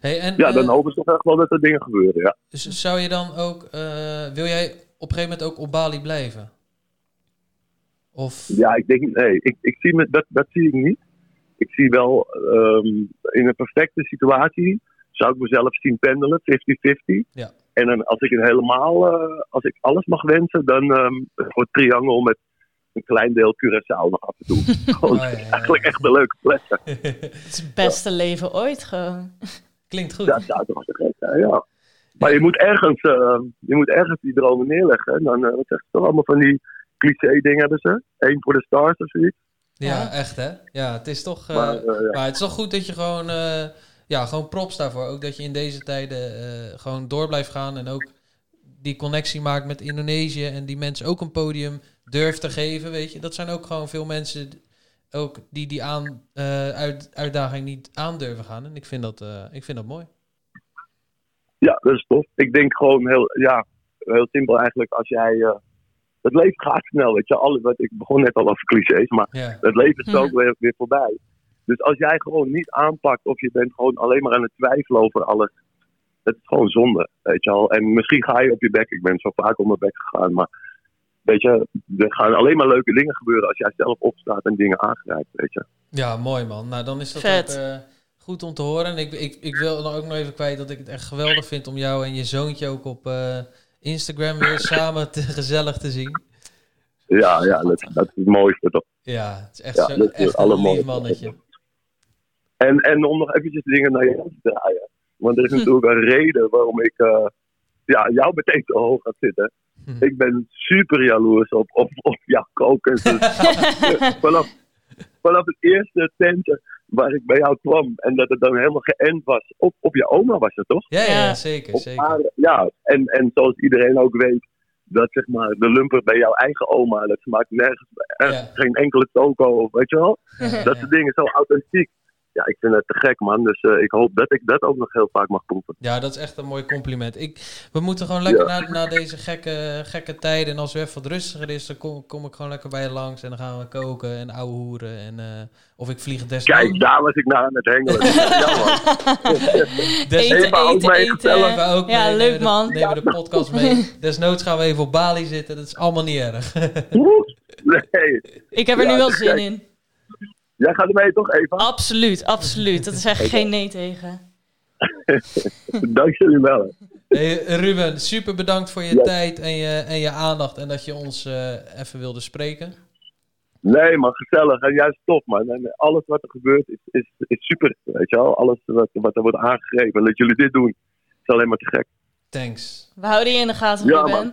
Hey, en, Ja, dan eh, hopen ze toch echt wel dat er dingen gebeuren. Ja. Dus zou je dan ook, eh, wil jij op een gegeven moment ook op Bali blijven? Of, Ja, ik denk, nee, ik, ik zie me, dat, dat zie ik niet. Ik zie wel ehm, in een perfecte situatie zou ik mezelf zien pendelen, 50-50. Ja. En dan als ik het helemaal, eh, als ik alles mag wensen, dan ehm voor het triangel met een klein deel Curaçao nog af en toe. Gewoon Oh, ja, ja, ja. eigenlijk echt een leuke plek. Het is het beste leven ooit gewoon. Klinkt goed. Dat zou toch te gek zijn, ja. Maar je moet ergens, eh, je moet ergens die dromen neerleggen. En dan, eh, wat zeg je toch allemaal van die cliché dingen hebben ze. Eén voor de stars of zoiets. Ja, echt hè? Ja, het is toch, eh, Maar, ja. maar het is toch goed dat je gewoon, eh, ja, gewoon props daarvoor. Ook dat je in deze tijden eh, gewoon door blijft gaan en ook die connectie maakt met Indonesië en die mensen ook een podium durft te geven, weet je. Dat zijn ook gewoon veel mensen ook die die aan, eh, uit, uitdaging niet aandurven gaan. En ik vind dat, eh, ik vind dat mooi. Ja, dat is tof. Ik denk gewoon heel, ja, heel simpel eigenlijk. Als jij, eh, het leven gaat snel, weet je. Alle, wat, ik begon net al over clichés, maar Ja, het leven is Mhm. ook weer, weer voorbij. Dus als jij gewoon niet aanpakt of je bent gewoon alleen maar aan het twijfelen over alles. Dat is gewoon zonde, weet je wel. En misschien ga je op je bek. Ik ben zo vaak op mijn bek gegaan, maar weet je, er gaan alleen maar leuke dingen gebeuren als jij zelf opstaat en dingen aangrijpt, weet je. Ja, mooi man. Nou, dan is dat Vet. ook eh, goed om te horen. En ik, ik, ik wil dan ook nog even kwijt dat ik het echt geweldig vind om jou en je zoontje ook op eh, Instagram weer samen te, gezellig te zien. Ja, ja, dat, dat is het mooiste toch. Ja, het is echt, Ja, zo, echt een lief mannetje. En, en om nog eventjes dingen naar jou te draaien. Want er is Hm. natuurlijk een reden waarom ik eh, ja, jou meteen te hoog ga zitten. Hm. Ik ben super jaloers op, op, op jouw koken. vanaf, vanaf het eerste tentje waar ik bij jou kwam en dat het dan helemaal geënt was. Op, op je oma was het toch? Ja, ja, zeker, Op zeker. haar, ja, en, en zoals iedereen ook weet, dat zeg maar de lumper bij jouw eigen oma, dat smaakt nergens, echt Ja. geen enkele toko, of weet je wel? Ja, Dat ja. soort dingen, zo authentiek. Ja, ik vind het te gek, man. Dus eh, ik hoop dat ik dat ook nog heel vaak mag proeven. Ja, dat is echt een mooi compliment. Ik, we moeten gewoon lekker Ja. na, na deze gekke, gekke tijden. En als het even wat rustiger is, dan kom, kom ik gewoon lekker bij je langs. En dan gaan we koken en ouwe hoeren. En, eh, of ik vlieg desnoods. Kijk, daar was ik naar aan het hengelen. ja, man. Des- Eten, ook eten, mee eten. gezellig. Even ook Ja, mee, leuk, man. Nemen de podcast mee. Desnoods gaan we even op Bali zitten. Dat is allemaal niet erg. Nee, Ik heb er Ja, nu wel te zin in. Jij gaat ermee toch, Eva? Absoluut, absoluut. Dat is echt geen nee tegen. Dank jullie wel. Hey, Ruben, super bedankt voor je tijd en je, en je aandacht. En dat je ons eh, even wilde spreken. Nee, man, gezellig. En juist top, man. En alles wat er gebeurt is, is, is super. Weet je wel? Alles wat, wat er wordt aangegrepen. En dat jullie dit doen, is alleen maar te gek. Thanks. We houden je in de gaten, Ja, Ruben. man.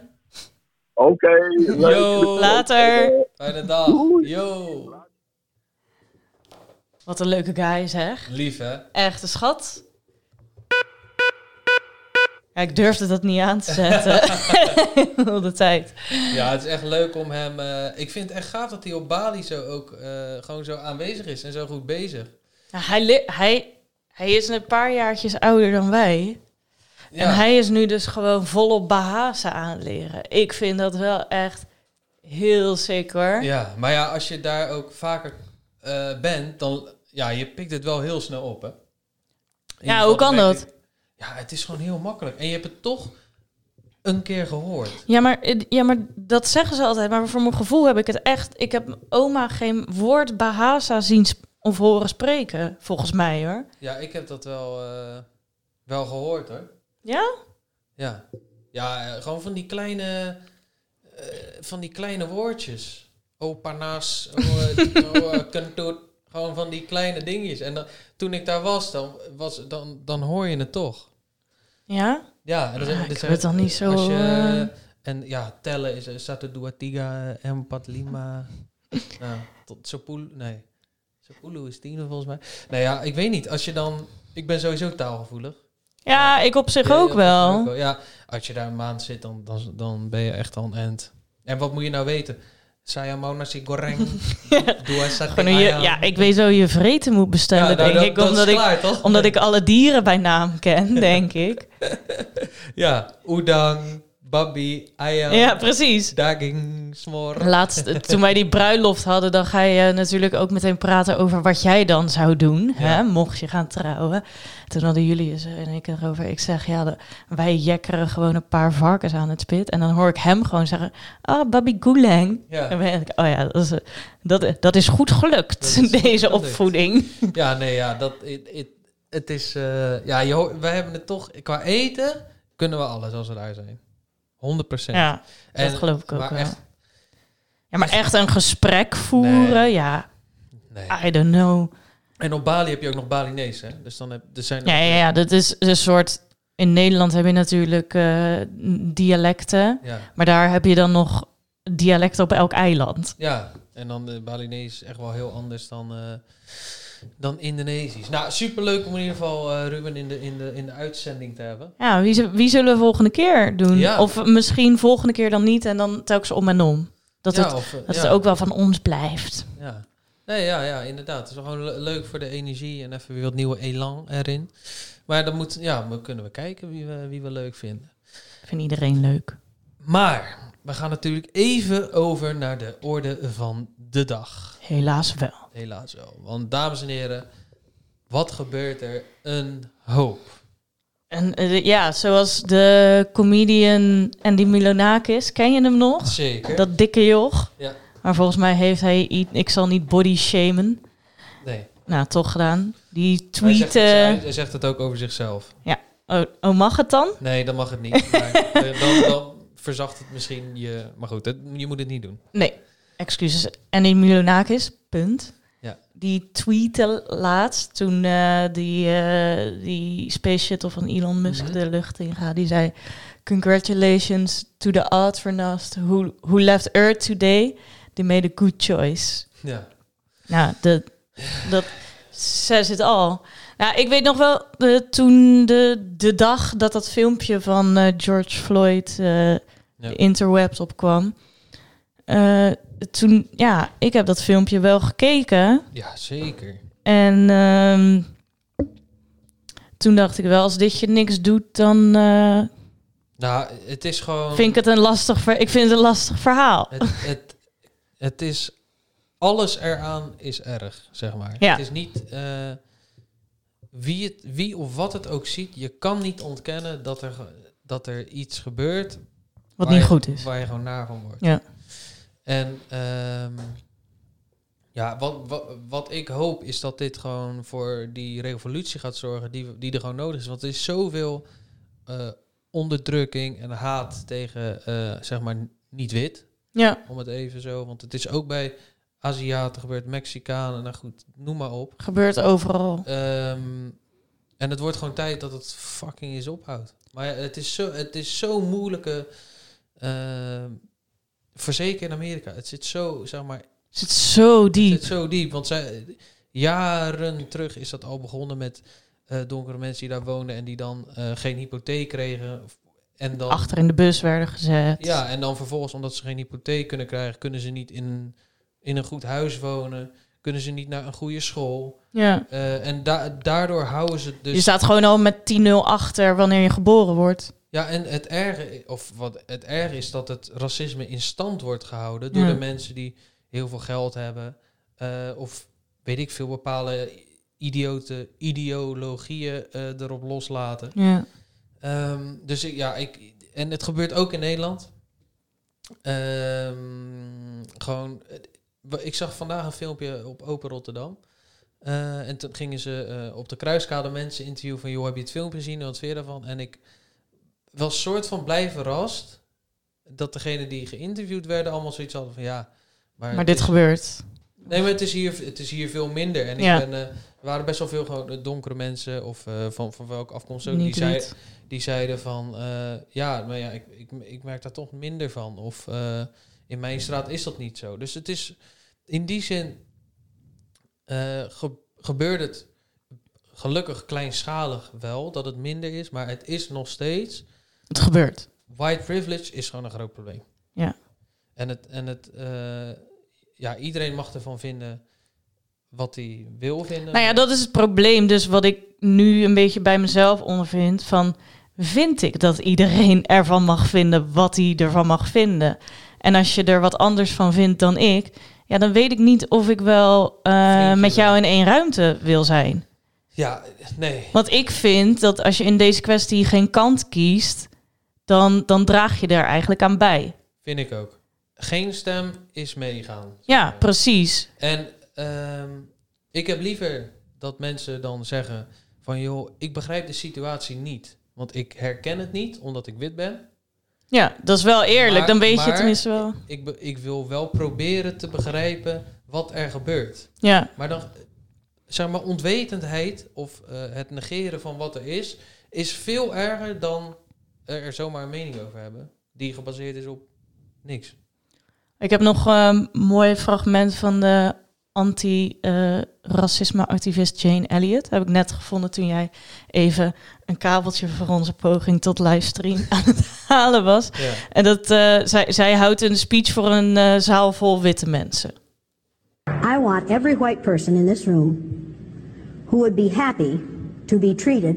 Oké. Yo. Later. Fijne dag. Yo. Wat een leuke guy, zeg. Lief, hè? Echt een schat. Ja, ik durfde dat niet aan te zetten. Al de tijd. Ja, het is echt leuk om hem... eh, ik vind het echt gaaf dat hij op Bali zo ook eh, gewoon zo aanwezig is en zo goed bezig. Ja, hij, hij, hij is een paar jaartjes ouder dan wij. Ja, En hij is nu dus gewoon volop Bahasa aan het leren. Ik vind dat wel echt heel sick hoor. ja, maar ja, als je daar ook vaker eh, bent, dan... Ja, je pikt het wel heel snel op, hè? Ja, hoe kan dat? ik- ja, het is gewoon heel makkelijk. En je hebt het toch een keer gehoord. Ja maar, ja, maar dat zeggen ze altijd. Maar voor mijn gevoel heb ik het echt... Ik heb oma geen woord Bahasa zien of horen spreken. Volgens mij hoor. Ja, ik heb dat wel, eh, wel gehoord, hoor. Ja? Ja, ja eh, gewoon van die kleine, eh, van die kleine woordjes. Oh, panas, Gewoon van die kleine dingetjes. En dan, toen ik daar was, dan, was dan, dan hoor je het toch. Ja? Ja, en dan Ah, ik het dan niet zo, Als je, eh, en ja, tellen is eh, satu dua tiga empat lima. nou, tot nee. Sepulu is tien volgens mij. Nou ja, ik weet niet. Als je dan, ik ben sowieso taalgevoelig. Ja, ik op zich Ja, ook wel. Ja, als je daar een maand zit, dan, dan, dan ben je echt al een end. En wat moet je nou weten? Saya mau nasi goreng. Dua sate ayam. ja, ik weet zo je vreten moet bestellen, Ja, nou, denk dat- ik. Omdat ik, klaar, omdat ik alle dieren bij naam ken, denk ik. Ja, udang, babi, ayam, Ja, precies. daging, smor. Laatst, toen wij die bruiloft hadden, dan ga je natuurlijk ook meteen praten over wat jij dan zou doen, Ja. hè, mocht je gaan trouwen. Toen hadden jullie en ik erover. Ik zeg, ja, de- wij jekkeren gewoon een paar varkens aan het spit. En dan hoor ik hem gewoon zeggen, ah, babi gulang. Ja. En dan denk ik, oh ja, dat is, dat, dat is goed gelukt, Dat is goed deze gelukt. opvoeding. Ja, nee, ja, dat, het is, eh, ja, je, wij hebben het toch, qua eten kunnen we alles als we daar zijn. 100 procent. Ja, dat geloof ik ook maar wel. echt, Ja, maar echt een gesprek voeren, Nee. ja, nee. I don't know. En op Bali heb je ook nog Balinese, hè? Dus dan heb, er zijn Ja, ja, ja, dat is een soort... In Nederland heb je natuurlijk eh, dialecten. ja. Maar daar heb je dan nog dialecten op elk eiland. Ja, en dan de Balinese is echt wel heel anders dan, eh, dan Indonesisch. Nou, superleuk om in ieder geval eh, Ruben in de, in, de, in de uitzending te hebben. Ja, wie, wie zullen we volgende keer doen? Ja. Of misschien volgende keer dan niet en dan telkens om en om. Dat, ja, het, of, dat ja, het ook wel van ons blijft. Ja. Nee, ja, ja, inderdaad. Het is gewoon le- leuk voor de energie en even weer wat nieuwe elan erin. Maar dan moet, ja, we kunnen we kijken wie we, wie we leuk vinden. Ik vind iedereen leuk. Maar we gaan natuurlijk even over naar de orde van de dag. Helaas wel. Helaas wel. Want dames en heren, wat gebeurt er? Een hoop. En eh, ja, zoals de comedian Andy Milonakis. Ken je hem nog? Zeker. Dat dikke joch. Ja. Maar volgens mij heeft hij... i- Ik zal niet body shamen. Nee. Nou, toch gedaan. Die Hij zegt, tweet... het, eh, hij, hij zegt het ook over zichzelf. oh, oh, mag het dan? Nee, dat mag het niet. Maar, eh, dan, dan verzacht het misschien je... Maar goed, je moet het niet doen. Nee, excuses. Andy Milonakis, punt. Ja. Die tweette laatst toen eh, die, eh, die space shuttle van Elon Musk Mhm. de lucht in gaat. Die zei, congratulations to the astronauts who, who left Earth today. They made a good choice. Ja. Nou, de, dat says it all. Nou, ik weet nog wel, eh, toen de, de dag dat dat filmpje van eh, George Floyd eh, de interwebs opkwam. eh, toen, ja, ik heb dat filmpje wel gekeken. Ja, zeker. En ehm, toen dacht ik wel, als dit je niks doet, dan eh, Nou, het is gewoon... vind ik het een lastig, ver ik vind het een lastig verhaal. Het, het, het is... Alles eraan is erg, zeg maar. Ja. Het is niet... eh, wie, het, wie of wat het ook ziet, je kan niet ontkennen dat er, dat er iets gebeurt... Wat niet je- goed is. Waar je gewoon naar van wordt. Ja. En ehm, ja, wat, wat, wat ik hoop is dat dit gewoon voor die revolutie gaat zorgen die, die er gewoon nodig is. Want er is zoveel eh, onderdrukking en haat tegen, eh, zeg maar, niet-wit. Ja, Om het even zo, want het is ook bij Aziaten gebeurd, Mexicanen, nou goed, noem maar op. gebeurt overal. Ehm, en het wordt gewoon tijd dat het fucking eens ophoudt. Maar ja, het is zo, het is zo moeilijke. ehm Verzeker in Amerika. Het zit zo, zeg maar, Het zit zo het diep. zit zo diep. Want zij, jaren terug is dat al begonnen met eh, donkere mensen die daar woonden en die dan eh, geen hypotheek kregen. En dan, Achter in de bus werden gezet. ja, en dan vervolgens, omdat ze geen hypotheek kunnen krijgen, kunnen ze niet in, in een goed huis wonen. Kunnen ze niet naar een goede school. ja. Eh, en da daardoor houden ze dus. Je staat gewoon al met 10-0 achter wanneer je geboren wordt. Ja, en het erge, of wat het erge is dat het racisme in stand wordt gehouden door Ja. de mensen die heel veel geld hebben. eh, of weet ik veel, bepaalde idiote ideologieën eh, erop loslaten. Ja. Ehm, dus ik, ja, ik, en het gebeurt ook in Nederland. Ehm, gewoon, ik zag vandaag een filmpje op Open Rotterdam. Eh, en toen gingen ze eh, op de kruiskade mensen interviewen van... joh, heb je het filmpje gezien? Wat vind je daarvan? En ik was soort van blij verrast... dat degene die geïnterviewd werden allemaal zoiets hadden van... ja, maar, dit is- gebeurt. Nee, maar het is hier, het is hier veel minder. En Ja. ik ben, eh, er waren best wel veel gewoon eh, donkere mensen... of eh, van, van welke afkomst ook... die, zei, die zeiden van... eh, ja, maar ja, ik, ik, ik merk daar toch minder van. Of eh, in mijn straat is dat niet zo. Dus het is in die zin... ge- gebeurt het gelukkig kleinschalig wel... dat het minder is, maar het is nog steeds... Het gebeurt. White privilege is gewoon een groot probleem. Ja. En het, en het eh, ja, iedereen mag ervan vinden wat hij wil vinden. Nou ja, dat is het probleem. Dus wat ik nu een beetje bij mezelf ondervind. Van, vind ik dat iedereen ervan mag vinden wat hij ervan mag vinden? En als je er wat anders van vindt dan ik... Ja, dan weet ik niet of ik wel eh, met jou in één ruimte wil zijn. Ja, nee. Want ik vind dat als je in deze kwestie geen kant kiest... dan, dan draag je er eigenlijk aan bij. Vind ik ook. Geen stem is meegaan. Ja, precies. En ehm, ik heb liever dat mensen dan zeggen van joh, ik begrijp de situatie niet. Want ik herken het niet, omdat ik wit ben. Ja, dat is wel eerlijk. Maar- dan weet je tenminste wel. Ik, ik wil wel proberen te begrijpen wat er gebeurt. Ja, Maar dan, zeg maar, onwetendheid of eh, het negeren van wat er is, is veel erger dan er zomaar een mening over hebben. Die gebaseerd is op niks. ik heb nog een mooi fragment van de anti-racisme-activist Jane Elliott. Heb ik net gevonden toen jij even een kabeltje voor onze poging tot livestream aan het halen was. Ja. En dat, eh, zij, zij houdt een speech voor een eh, zaal vol witte mensen. I want every white person in this room who would be happy to be treated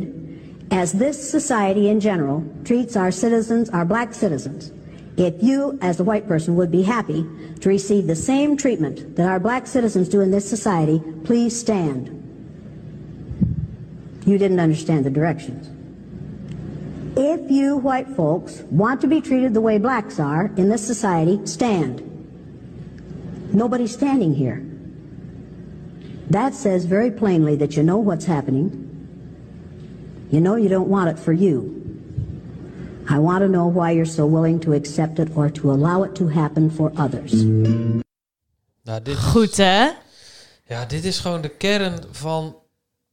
as this society in general treats our citizens, our black citizens. If you, as a white person, would be happy to receive the same treatment that our black citizens do in this society, please stand. You didn't understand the directions. If you white folks want to be treated the way blacks are in this society, stand. Nobody's standing here. That says very plainly that you know what's happening. You know you don't want it for you. I want to know why you're so willing to accept it or to allow it to happen for others. Nou, dit, Goed, hè? ja, dit is gewoon de kern van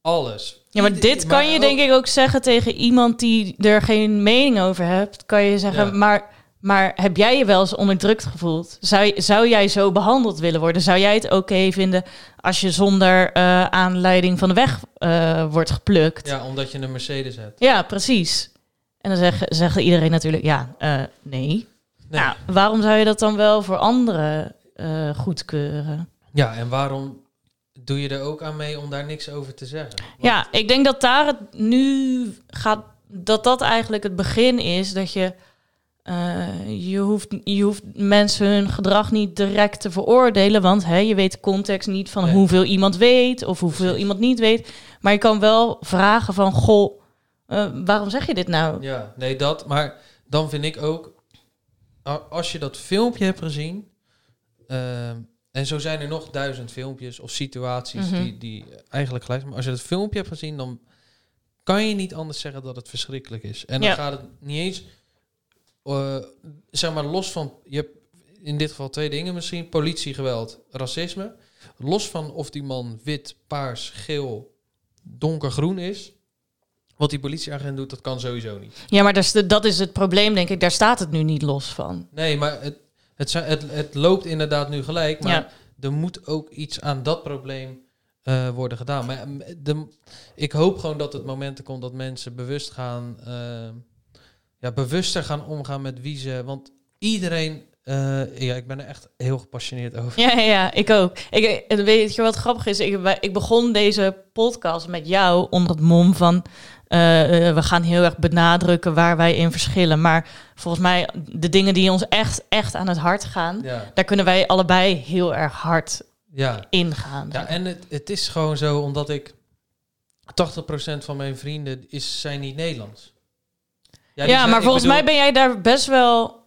alles. Ja, maar dit kan je ook- denk ik ook zeggen tegen iemand die er geen mening over hebt. Kan je zeggen, Ja. maar, maar heb jij je wel eens onderdrukt gevoeld? Zou, je- zou jij zo behandeld willen worden? Zou jij het oké vinden als je zonder eh, aanleiding van de weg eh, wordt geplukt? Ja, omdat je een Mercedes hebt. Ja, precies. En dan zegt, zegt iedereen natuurlijk, ja, eh, nee. Nee. Nou, waarom zou je dat dan wel voor anderen eh, goedkeuren? Ja, en waarom doe je er ook aan mee om daar niks over te zeggen? Want- Ja, ik denk dat daar het nu gaat, dat dat eigenlijk het begin is. Dat je, eh, je, hoeft, je hoeft mensen hun gedrag niet direct te veroordelen. Want hè, je weet de context niet van Nee. hoeveel iemand weet of hoeveel iemand niet weet. Maar je kan wel vragen van, goh, eh, waarom zeg je dit nou? Ja, nee, dat. Maar dan vind ik ook, als je dat filmpje hebt gezien, ehm, en zo zijn er nog duizend filmpjes of situaties Mhm. die, die eigenlijk gelijk zijn. Maar als je dat filmpje hebt gezien, dan kan je niet anders zeggen dat het verschrikkelijk is. En dan Ja. gaat het niet eens, eh, zeg maar, los van, je hebt in dit geval twee dingen misschien, politiegeweld, racisme. Los van of die man wit, paars, geel, donkergroen is. Wat die politieagent doet, dat kan sowieso niet. Ja, maar dat is, de- dat is het probleem, denk ik. Daar staat het nu niet los van. Nee, maar het, het, het, het loopt inderdaad nu gelijk. Maar Ja. er moet ook iets aan dat probleem eh, worden gedaan. Maar mm, de, ik hoop gewoon dat het momenten komt dat mensen bewust gaan... eh, ja, bewuster gaan omgaan met wie ze... Want iedereen... eh, ja, ik ben er echt heel gepassioneerd over. Ja, ja, ja, ik ook. Ik, en weet je wat grappig is? Ik, ik begon deze podcast met jou onder het mom van... eh, eh, we gaan heel erg benadrukken waar wij in verschillen. Maar volgens mij, de dingen die ons echt, echt aan het hart gaan... Ja, daar kunnen wij allebei heel erg hard ja. in gaan. ja en het, het is gewoon zo, omdat ik... 80% van mijn vrienden is, zijn niet Nederlands. Ja, zijn- maar volgens bedoel- mij ben jij daar best wel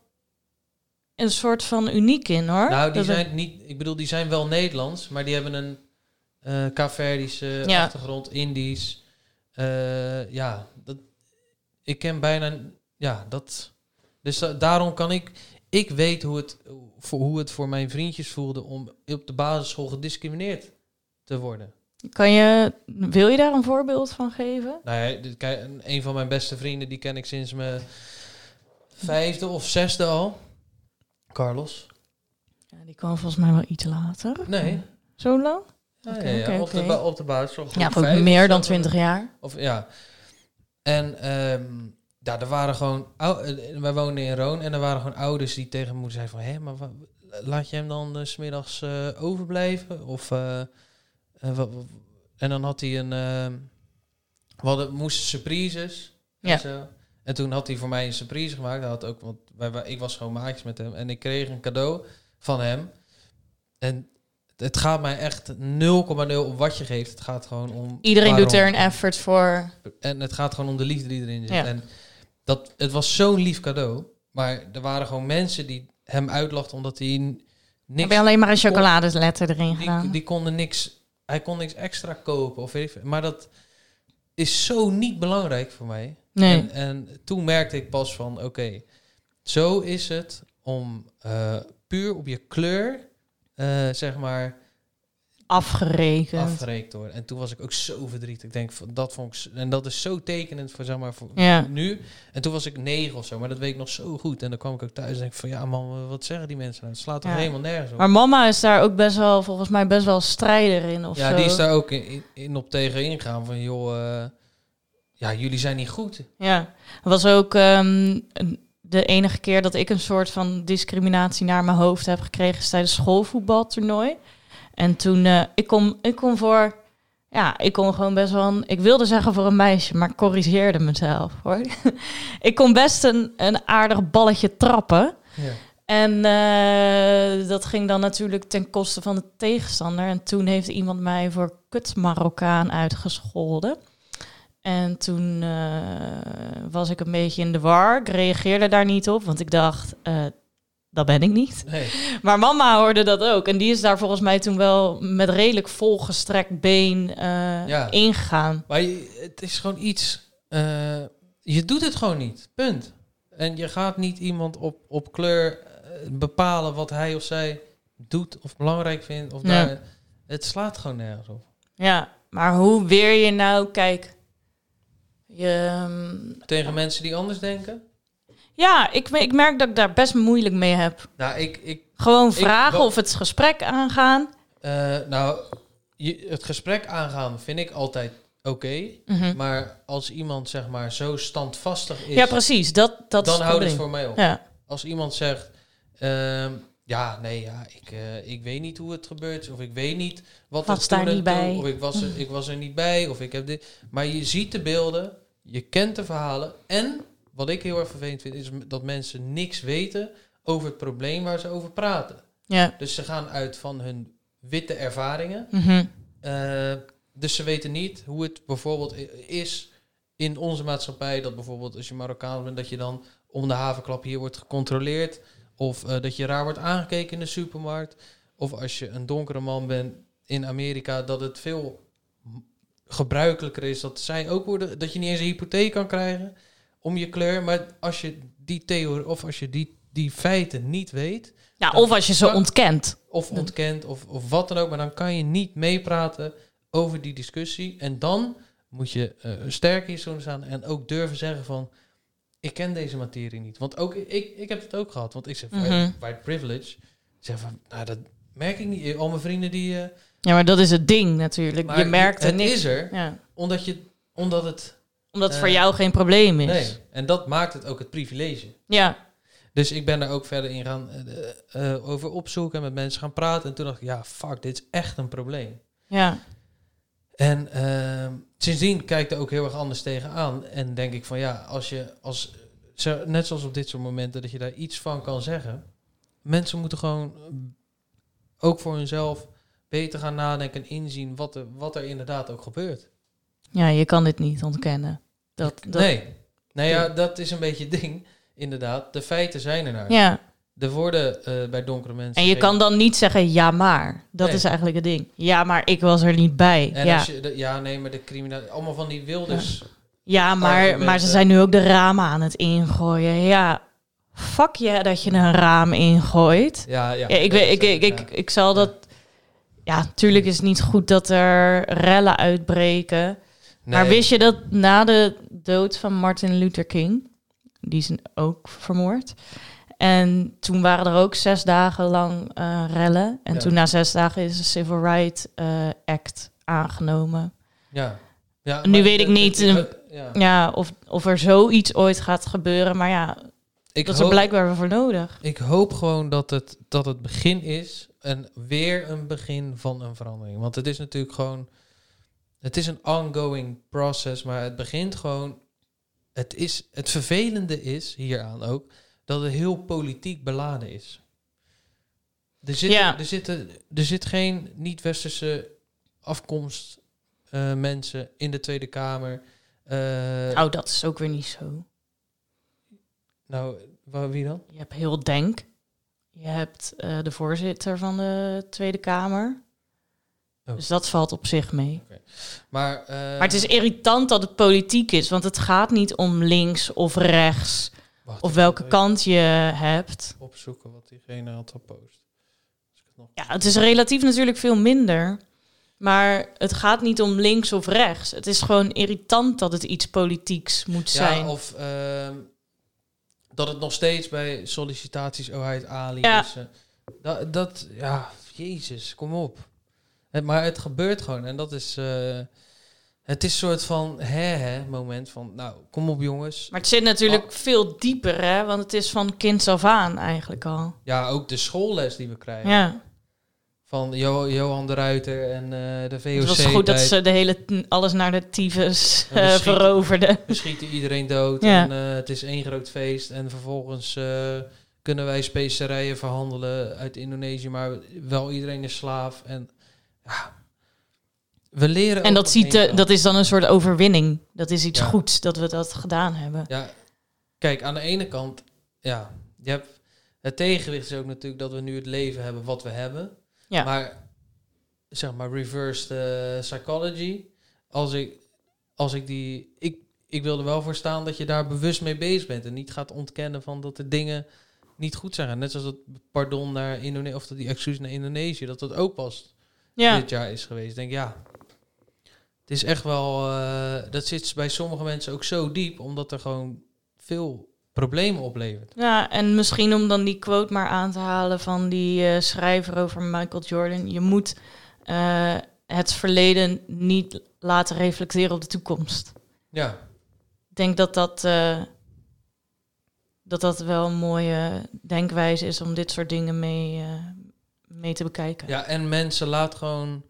een soort van uniek in, hoor. Nou, die Dat- zijn niet. Ik bedoel, die zijn wel Nederlands, maar die hebben een Ja. achtergrond, Indisch. Eh, ja, dat. Ik ken bijna. Ja, dat. Dus da- daarom kan ik. Ik weet hoe het, voor, hoe het voor mijn vriendjes voelde om op de basisschool gediscrimineerd te worden. Kan je, wil je daar een voorbeeld van geven? Nou ja, dit- kijk, een- een van mijn beste vrienden, die ken ik sinds mijn vijfde of zesde al. Carlos. Ja, die kwam volgens mij wel iets later. Nee. Zo lang? Ja, Oké, ja, op, de, op de basisschool. Ja, ook of meer dan. 20 jaar. Of ja. En ehm ja, er waren gewoon. eh, wij woonden in Roon en er waren gewoon ouders die tegen me zeiden van, hé, maar laat je hem dan eh, 's smiddags eh, overblijven? Of eh, eh, en dan had hij een. ehm we hadden, moesten surprises. Ja. En, zo. en toen had hij voor mij een surprise gemaakt. Hij had ook, want wij, wij- ik was gewoon maatjes met hem en ik kreeg een cadeau van hem. En het gaat mij echt 0,0 om wat je geeft. Het gaat gewoon om. Iedereen doet er een effort voor. En het gaat gewoon om de liefde die erin zit. Ja. En dat, het was zo'n lief cadeau. Maar er waren gewoon mensen die hem uitlachten omdat hij n- Heb niks... je alleen maar een chocoladeletter erin gedaan? Die, die konden niks... Hij kon niks extra kopen of weet ik. Maar dat is zo niet belangrijk voor mij. nee. En, en toen merkte ik pas van, oké, zo is het om eh, puur op je kleur, eh, zeg maar, Afgerekend. afgerekend worden. En toen was ik ook zo verdrietig. Ik denk, van, dat vond ik... En dat is zo tekenend voor, zeg maar, voor Ja. nu. En toen was ik negen of zo, maar dat weet ik nog zo goed. En dan kwam ik ook thuis en denk ik van, ja man, wat zeggen die mensen nou? Het slaat toch Ja. helemaal nergens op. Maar mama is daar ook best wel, volgens mij, best wel strijder in of ja, zo. die is daar ook in, in, in op tegen ingegaan van, joh, eh, ja, jullie zijn niet goed. Ja, was ook ehm, de enige keer dat ik een soort van discriminatie naar mijn hoofd heb gekregen is tijdens schoolvoetbaltoernooi. En toen, eh, ik, kon, ik kon voor, ja, ik kon gewoon best wel, een, ik wilde zeggen voor een meisje, maar corrigeerde mezelf hoor. ik kon best een, een aardig balletje trappen. Ja. En eh, dat ging dan natuurlijk ten koste van de tegenstander. En toen heeft iemand mij voor kut Marokkaan uitgescholden. En toen eh, was ik een beetje in de war. Ik reageerde daar niet op, want ik dacht, eh, dat ben ik niet. Nee. Maar mama hoorde dat ook. En die is daar volgens mij toen wel met redelijk volgestrekt been eh, Ja. ingegaan. Maar je- het is gewoon iets. je doet het gewoon niet. Punt. En je gaat niet iemand op, op kleur bepalen wat hij of zij doet of belangrijk vindt. Of daar, het slaat gewoon nergens op. Ja, maar hoe weer je nou, kijk... Je, Tegen mensen die anders denken. ja, ik, ik merk dat ik daar best moeilijk mee heb. Nou, ik, ik, Gewoon vragen of het gesprek aangaan. eh, nou je, het gesprek aangaan vind ik altijd oké. Mhm. Maar als iemand zeg maar zo standvastig is, Ja, precies. Dat, dat dan houdt het voor mij op. Ja. Als iemand zegt, ehm, ja, nee, ja, ik, eh, ik weet niet hoe het gebeurt, of ik weet niet wat Was er daar niet toe- bij. of ik was, er, ik was er niet bij, of ik heb dit. Maar je ziet de beelden, je kent de verhalen. En wat ik heel erg vervelend vind, is dat mensen niks weten over het probleem waar ze over praten. Ja. Dus ze gaan uit van hun witte ervaringen. Mhm. Eh, dus ze weten niet hoe het bijvoorbeeld is in onze maatschappij. Dat bijvoorbeeld als je Marokkaan bent, dat je dan om de havenklap hier wordt gecontroleerd. Of eh, dat je raar wordt aangekeken in de supermarkt. Of als je een donkere man bent in Amerika, dat het veel gebruikelijker is dat zij ook worden. Dat je niet eens een hypotheek kan krijgen om je kleur. Maar als je die theorie of als je die, die feiten niet weet, ja, of als je ze kan- ontkent. of ontkent of, of wat dan ook. Maar dan kan je niet meepraten over die discussie. En dan moet je eh sterk in zo'n staan en ook durven zeggen van... Ik ken deze materie niet. Want ook ik, ik heb het ook gehad. Want ik zeg, Mhm. white, white privilege. Ik zeg van, nou dat merk ik niet. Al mijn vrienden die... eh, Ja, maar dat is het ding natuurlijk. maar je merkt er het niks. is er, Ja. omdat, je, omdat het... Omdat het Eh, voor jou geen probleem is. Nee, en dat maakt het ook het privilege. Ja. Dus ik ben daar ook verder in gaan eh, eh, over opzoeken en met mensen gaan praten. En toen dacht ik, ja, fuck, dit is echt een probleem. Ja. En ehm, sindsdien kijk ik er ook heel erg anders tegenaan. En denk ik van ja, als je, als, zo, net zoals op dit soort momenten, dat je daar iets van kan zeggen. Mensen moeten gewoon eh, ook voor hunzelf beter gaan nadenken en inzien wat er, wat er inderdaad ook gebeurt. ja, je kan dit niet ontkennen. Dat, dat, Nee, nee ja, dat is een beetje het ding. Inderdaad, de feiten zijn er naar. Ja. Er worden eh, bij donkere mensen. En je kan dan niet zeggen ja maar. Dat Nee. is eigenlijk het ding. Ja, maar ik was er niet bij. En ja. als je, de- ja, nee, maar de crimineel, allemaal van die wilders. ja, maar, argumenten. maar ze zijn nu ook de ramen aan het ingooien. Ja, fuck je dat je een raam ingooit. Ja, ja. Ja, ik, weet, ik, ik, ik, ik zal dat... Ja, natuurlijk is het niet goed dat er rellen uitbreken. Maar wist je dat na de dood van Martin Luther King, die is ook vermoord. En toen waren er ook zes dagen lang eh, rellen. En Ja. toen na zes dagen is de Civil Rights eh, Act aangenomen. Ja. ja Nu weet ik niet, eh, ja. Ja, of, of er zoiets ooit gaat gebeuren. Maar ja, Ik dat is er blijkbaar voor nodig. Ik hoop gewoon dat het, dat het begin is. En weer een begin van een verandering. Want het is natuurlijk gewoon. Het is een ongoing process. Maar het begint gewoon. Het, is, het vervelende is hieraan ook. Dat het heel politiek beladen is. Er zit, Ja. er zitten, er zit geen niet-westerse afkomst eh, mensen in de Tweede Kamer. Nou, dat is ook weer niet zo. nou, waar, wie dan? Je hebt heel Denk. Je hebt eh, de voorzitter van de Tweede Kamer. Oh. Dus dat valt op zich mee. Maar, eh, Maar het is irritant dat het politiek is, want het gaat niet om links of rechts wacht, of welke kant je hebt. opzoeken wat diegene had gepost. Nog- Ja, het is relatief natuurlijk veel minder. Maar het gaat niet om links of rechts. Het is gewoon irritant dat het iets politieks moet zijn. Ja, of ehm, dat het nog steeds bij sollicitaties Oheid Ali Ja. is. eh, dat, dat, ja, jezus, kom op. Het, maar het gebeurt gewoon en dat is... eh, het is een soort van hè-hè moment van, nou, kom op jongens. Maar het zit natuurlijk Oh. veel dieper, hè? Want het is van kinds af aan eigenlijk al. Ja, ook de schoolles die we krijgen. Ja, Van Jo- Johan de Ruiter en eh, de VOC. het was goed dat ze de hele alles naar de tyfus eh, veroverden. We schieten iedereen dood Ja. en eh, het is één groot feest. En vervolgens kunnen wij specerijen verhandelen uit Indonesië, maar wel iedereen is slaaf. En ja, we leren En dat, ziet, dat is dan een soort overwinning. Dat is iets Ja. goeds dat we dat gedaan hebben. Ja, kijk, aan de ene kant, ja, je hebt het tegenwicht is ook natuurlijk dat we nu het leven hebben wat we hebben. Ja. Maar zeg maar reversed eh, psychology, als ik, als ik die, ik, ik wil er wel voor staan dat je daar bewust mee bezig bent en niet gaat ontkennen van dat de dingen niet goed zijn. Net zoals dat pardon naar Indonesië of dat die excuus naar Indonesië, dat dat ook pas Ja, dit jaar is geweest. Ik denk ja, het is echt wel, eh, dat zit bij sommige mensen ook zo diep, omdat er gewoon veel problemen oplevert. ja, en misschien om dan die quote maar aan te halen van die eh, schrijver over Michael Jordan. Je moet eh, het verleden niet laten reflecteren op de toekomst. Ja, Ik denk dat dat, eh, dat dat wel een mooie denkwijze is om dit soort dingen mee, mee te bekijken. ja, en mensen laat gewoon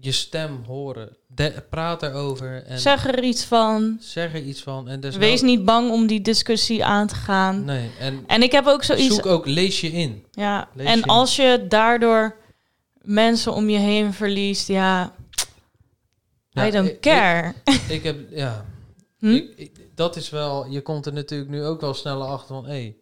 je stem horen. De, praat erover en zeg, Zeg er iets van. er iets van. En dus Wees niet bang om die discussie aan te gaan. Nee, en En ik heb ook zoiets. zoek ook, lees je in. Ja, Lees en je. als je daardoor mensen om je heen verliest, ja, I don't ik- care. Ik heb, ja, Hm? ik, dat is wel, je komt er natuurlijk nu ook wel sneller achter van, hé,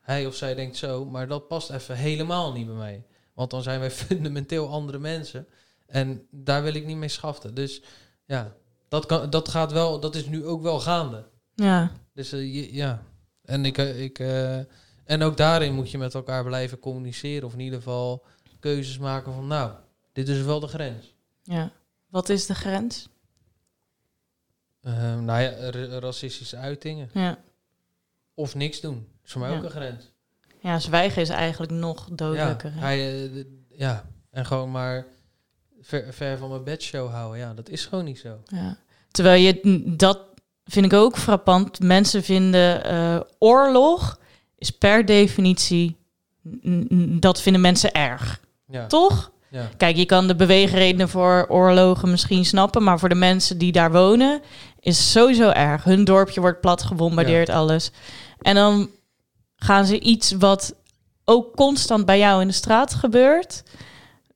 hij of zij denkt zo, maar dat past even helemaal niet bij mij. Want dan zijn wij fundamenteel andere mensen. En daar wil ik niet mee schaften. Dus ja, dat, kan, dat gaat wel, dat is nu ook wel gaande. Ja, Dus eh, ja, en ik, eh, ik eh, en ook daarin moet je met elkaar blijven communiceren. Of in ieder geval keuzes maken van, nou, dit is wel de grens. ja. Wat is de grens? Eh, nou ja, ra- racistische uitingen. Ja. Of niks doen. is voor mij Ja. ook een grens. ja, zwijgen is eigenlijk nog Ja, dodelijker. hè? hij, ja, en gewoon maar ver, ver van mijn bedshow houden. Ja, dat is gewoon niet zo. Ja. Terwijl je dat vind ik ook frappant. Mensen vinden eh, oorlog is per definitie dat vinden mensen erg, Ja, toch? ja, Kijk, je kan de beweegredenen voor oorlogen misschien snappen, maar voor de mensen die daar wonen is sowieso erg. Hun dorpje wordt plat gebombardeerd, alles. En dan gaan ze iets wat ook constant bij jou in de straat gebeurt,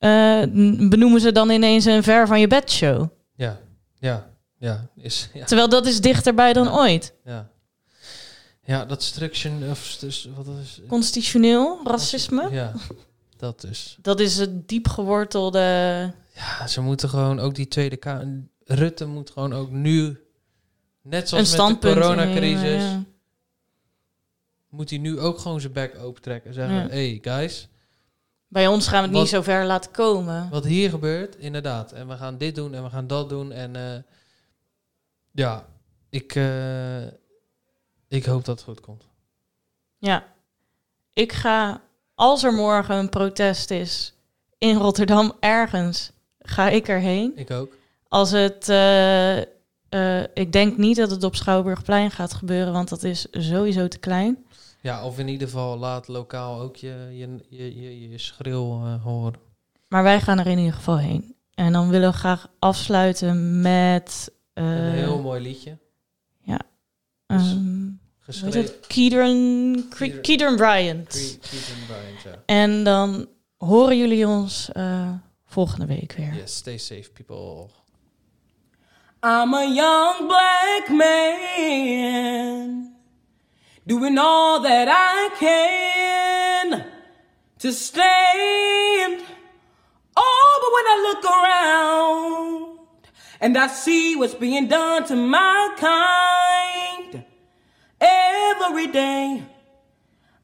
eh, benoemen ze dan ineens een ver van je bed show. ja, ja, ja, is, ja, Terwijl dat is dichterbij dan ooit. ja. Ja, dat struction of dus, wat is Constitutioneel racisme, Ja, dat dus. dat is het diep gewortelde. Ja, ze moeten gewoon ook die Tweede Kamer. Rutte moet gewoon ook nu, net een zoals met de coronacrisis, ja. moet hij nu ook gewoon zijn bek opentrekken. en Zeggen, hey guys, Bij ons gaan we het Wat- niet zo ver laten komen. wat hier gebeurt, inderdaad. En we gaan dit doen en we gaan dat doen. En eh, ja, ik, eh, ik hoop dat het goed komt. Ja. Ik ga, als er morgen een protest is in Rotterdam ergens, ga ik erheen. Ik ook. Als het, eh, ik denk niet dat het op Schouwburgplein gaat gebeuren, want dat is sowieso te klein. Ja, of in ieder geval laat lokaal ook je, je, je, je, je schreeuw eh, horen. Maar wij gaan er in ieder geval heen. En dan willen we graag afsluiten met... eh, Een heel mooi liedje. ehm, hoe heet Geschreven. het? Keedron Bryant. Bryant, ja. En dan horen jullie ons eh, volgende week weer. Yes, stay safe people. I'm a young black man doing all that I can to stand. Oh, but when I look around and I see what's being done to my kind every day,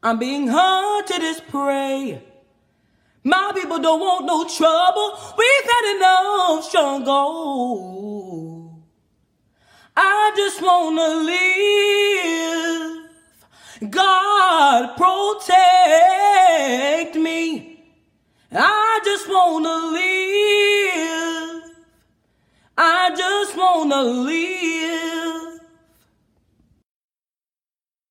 I'm being hunted as prey. My people don't want no trouble. We've had enough struggle. I just wanna live. God protect me. I just wanna live. I just wanna live.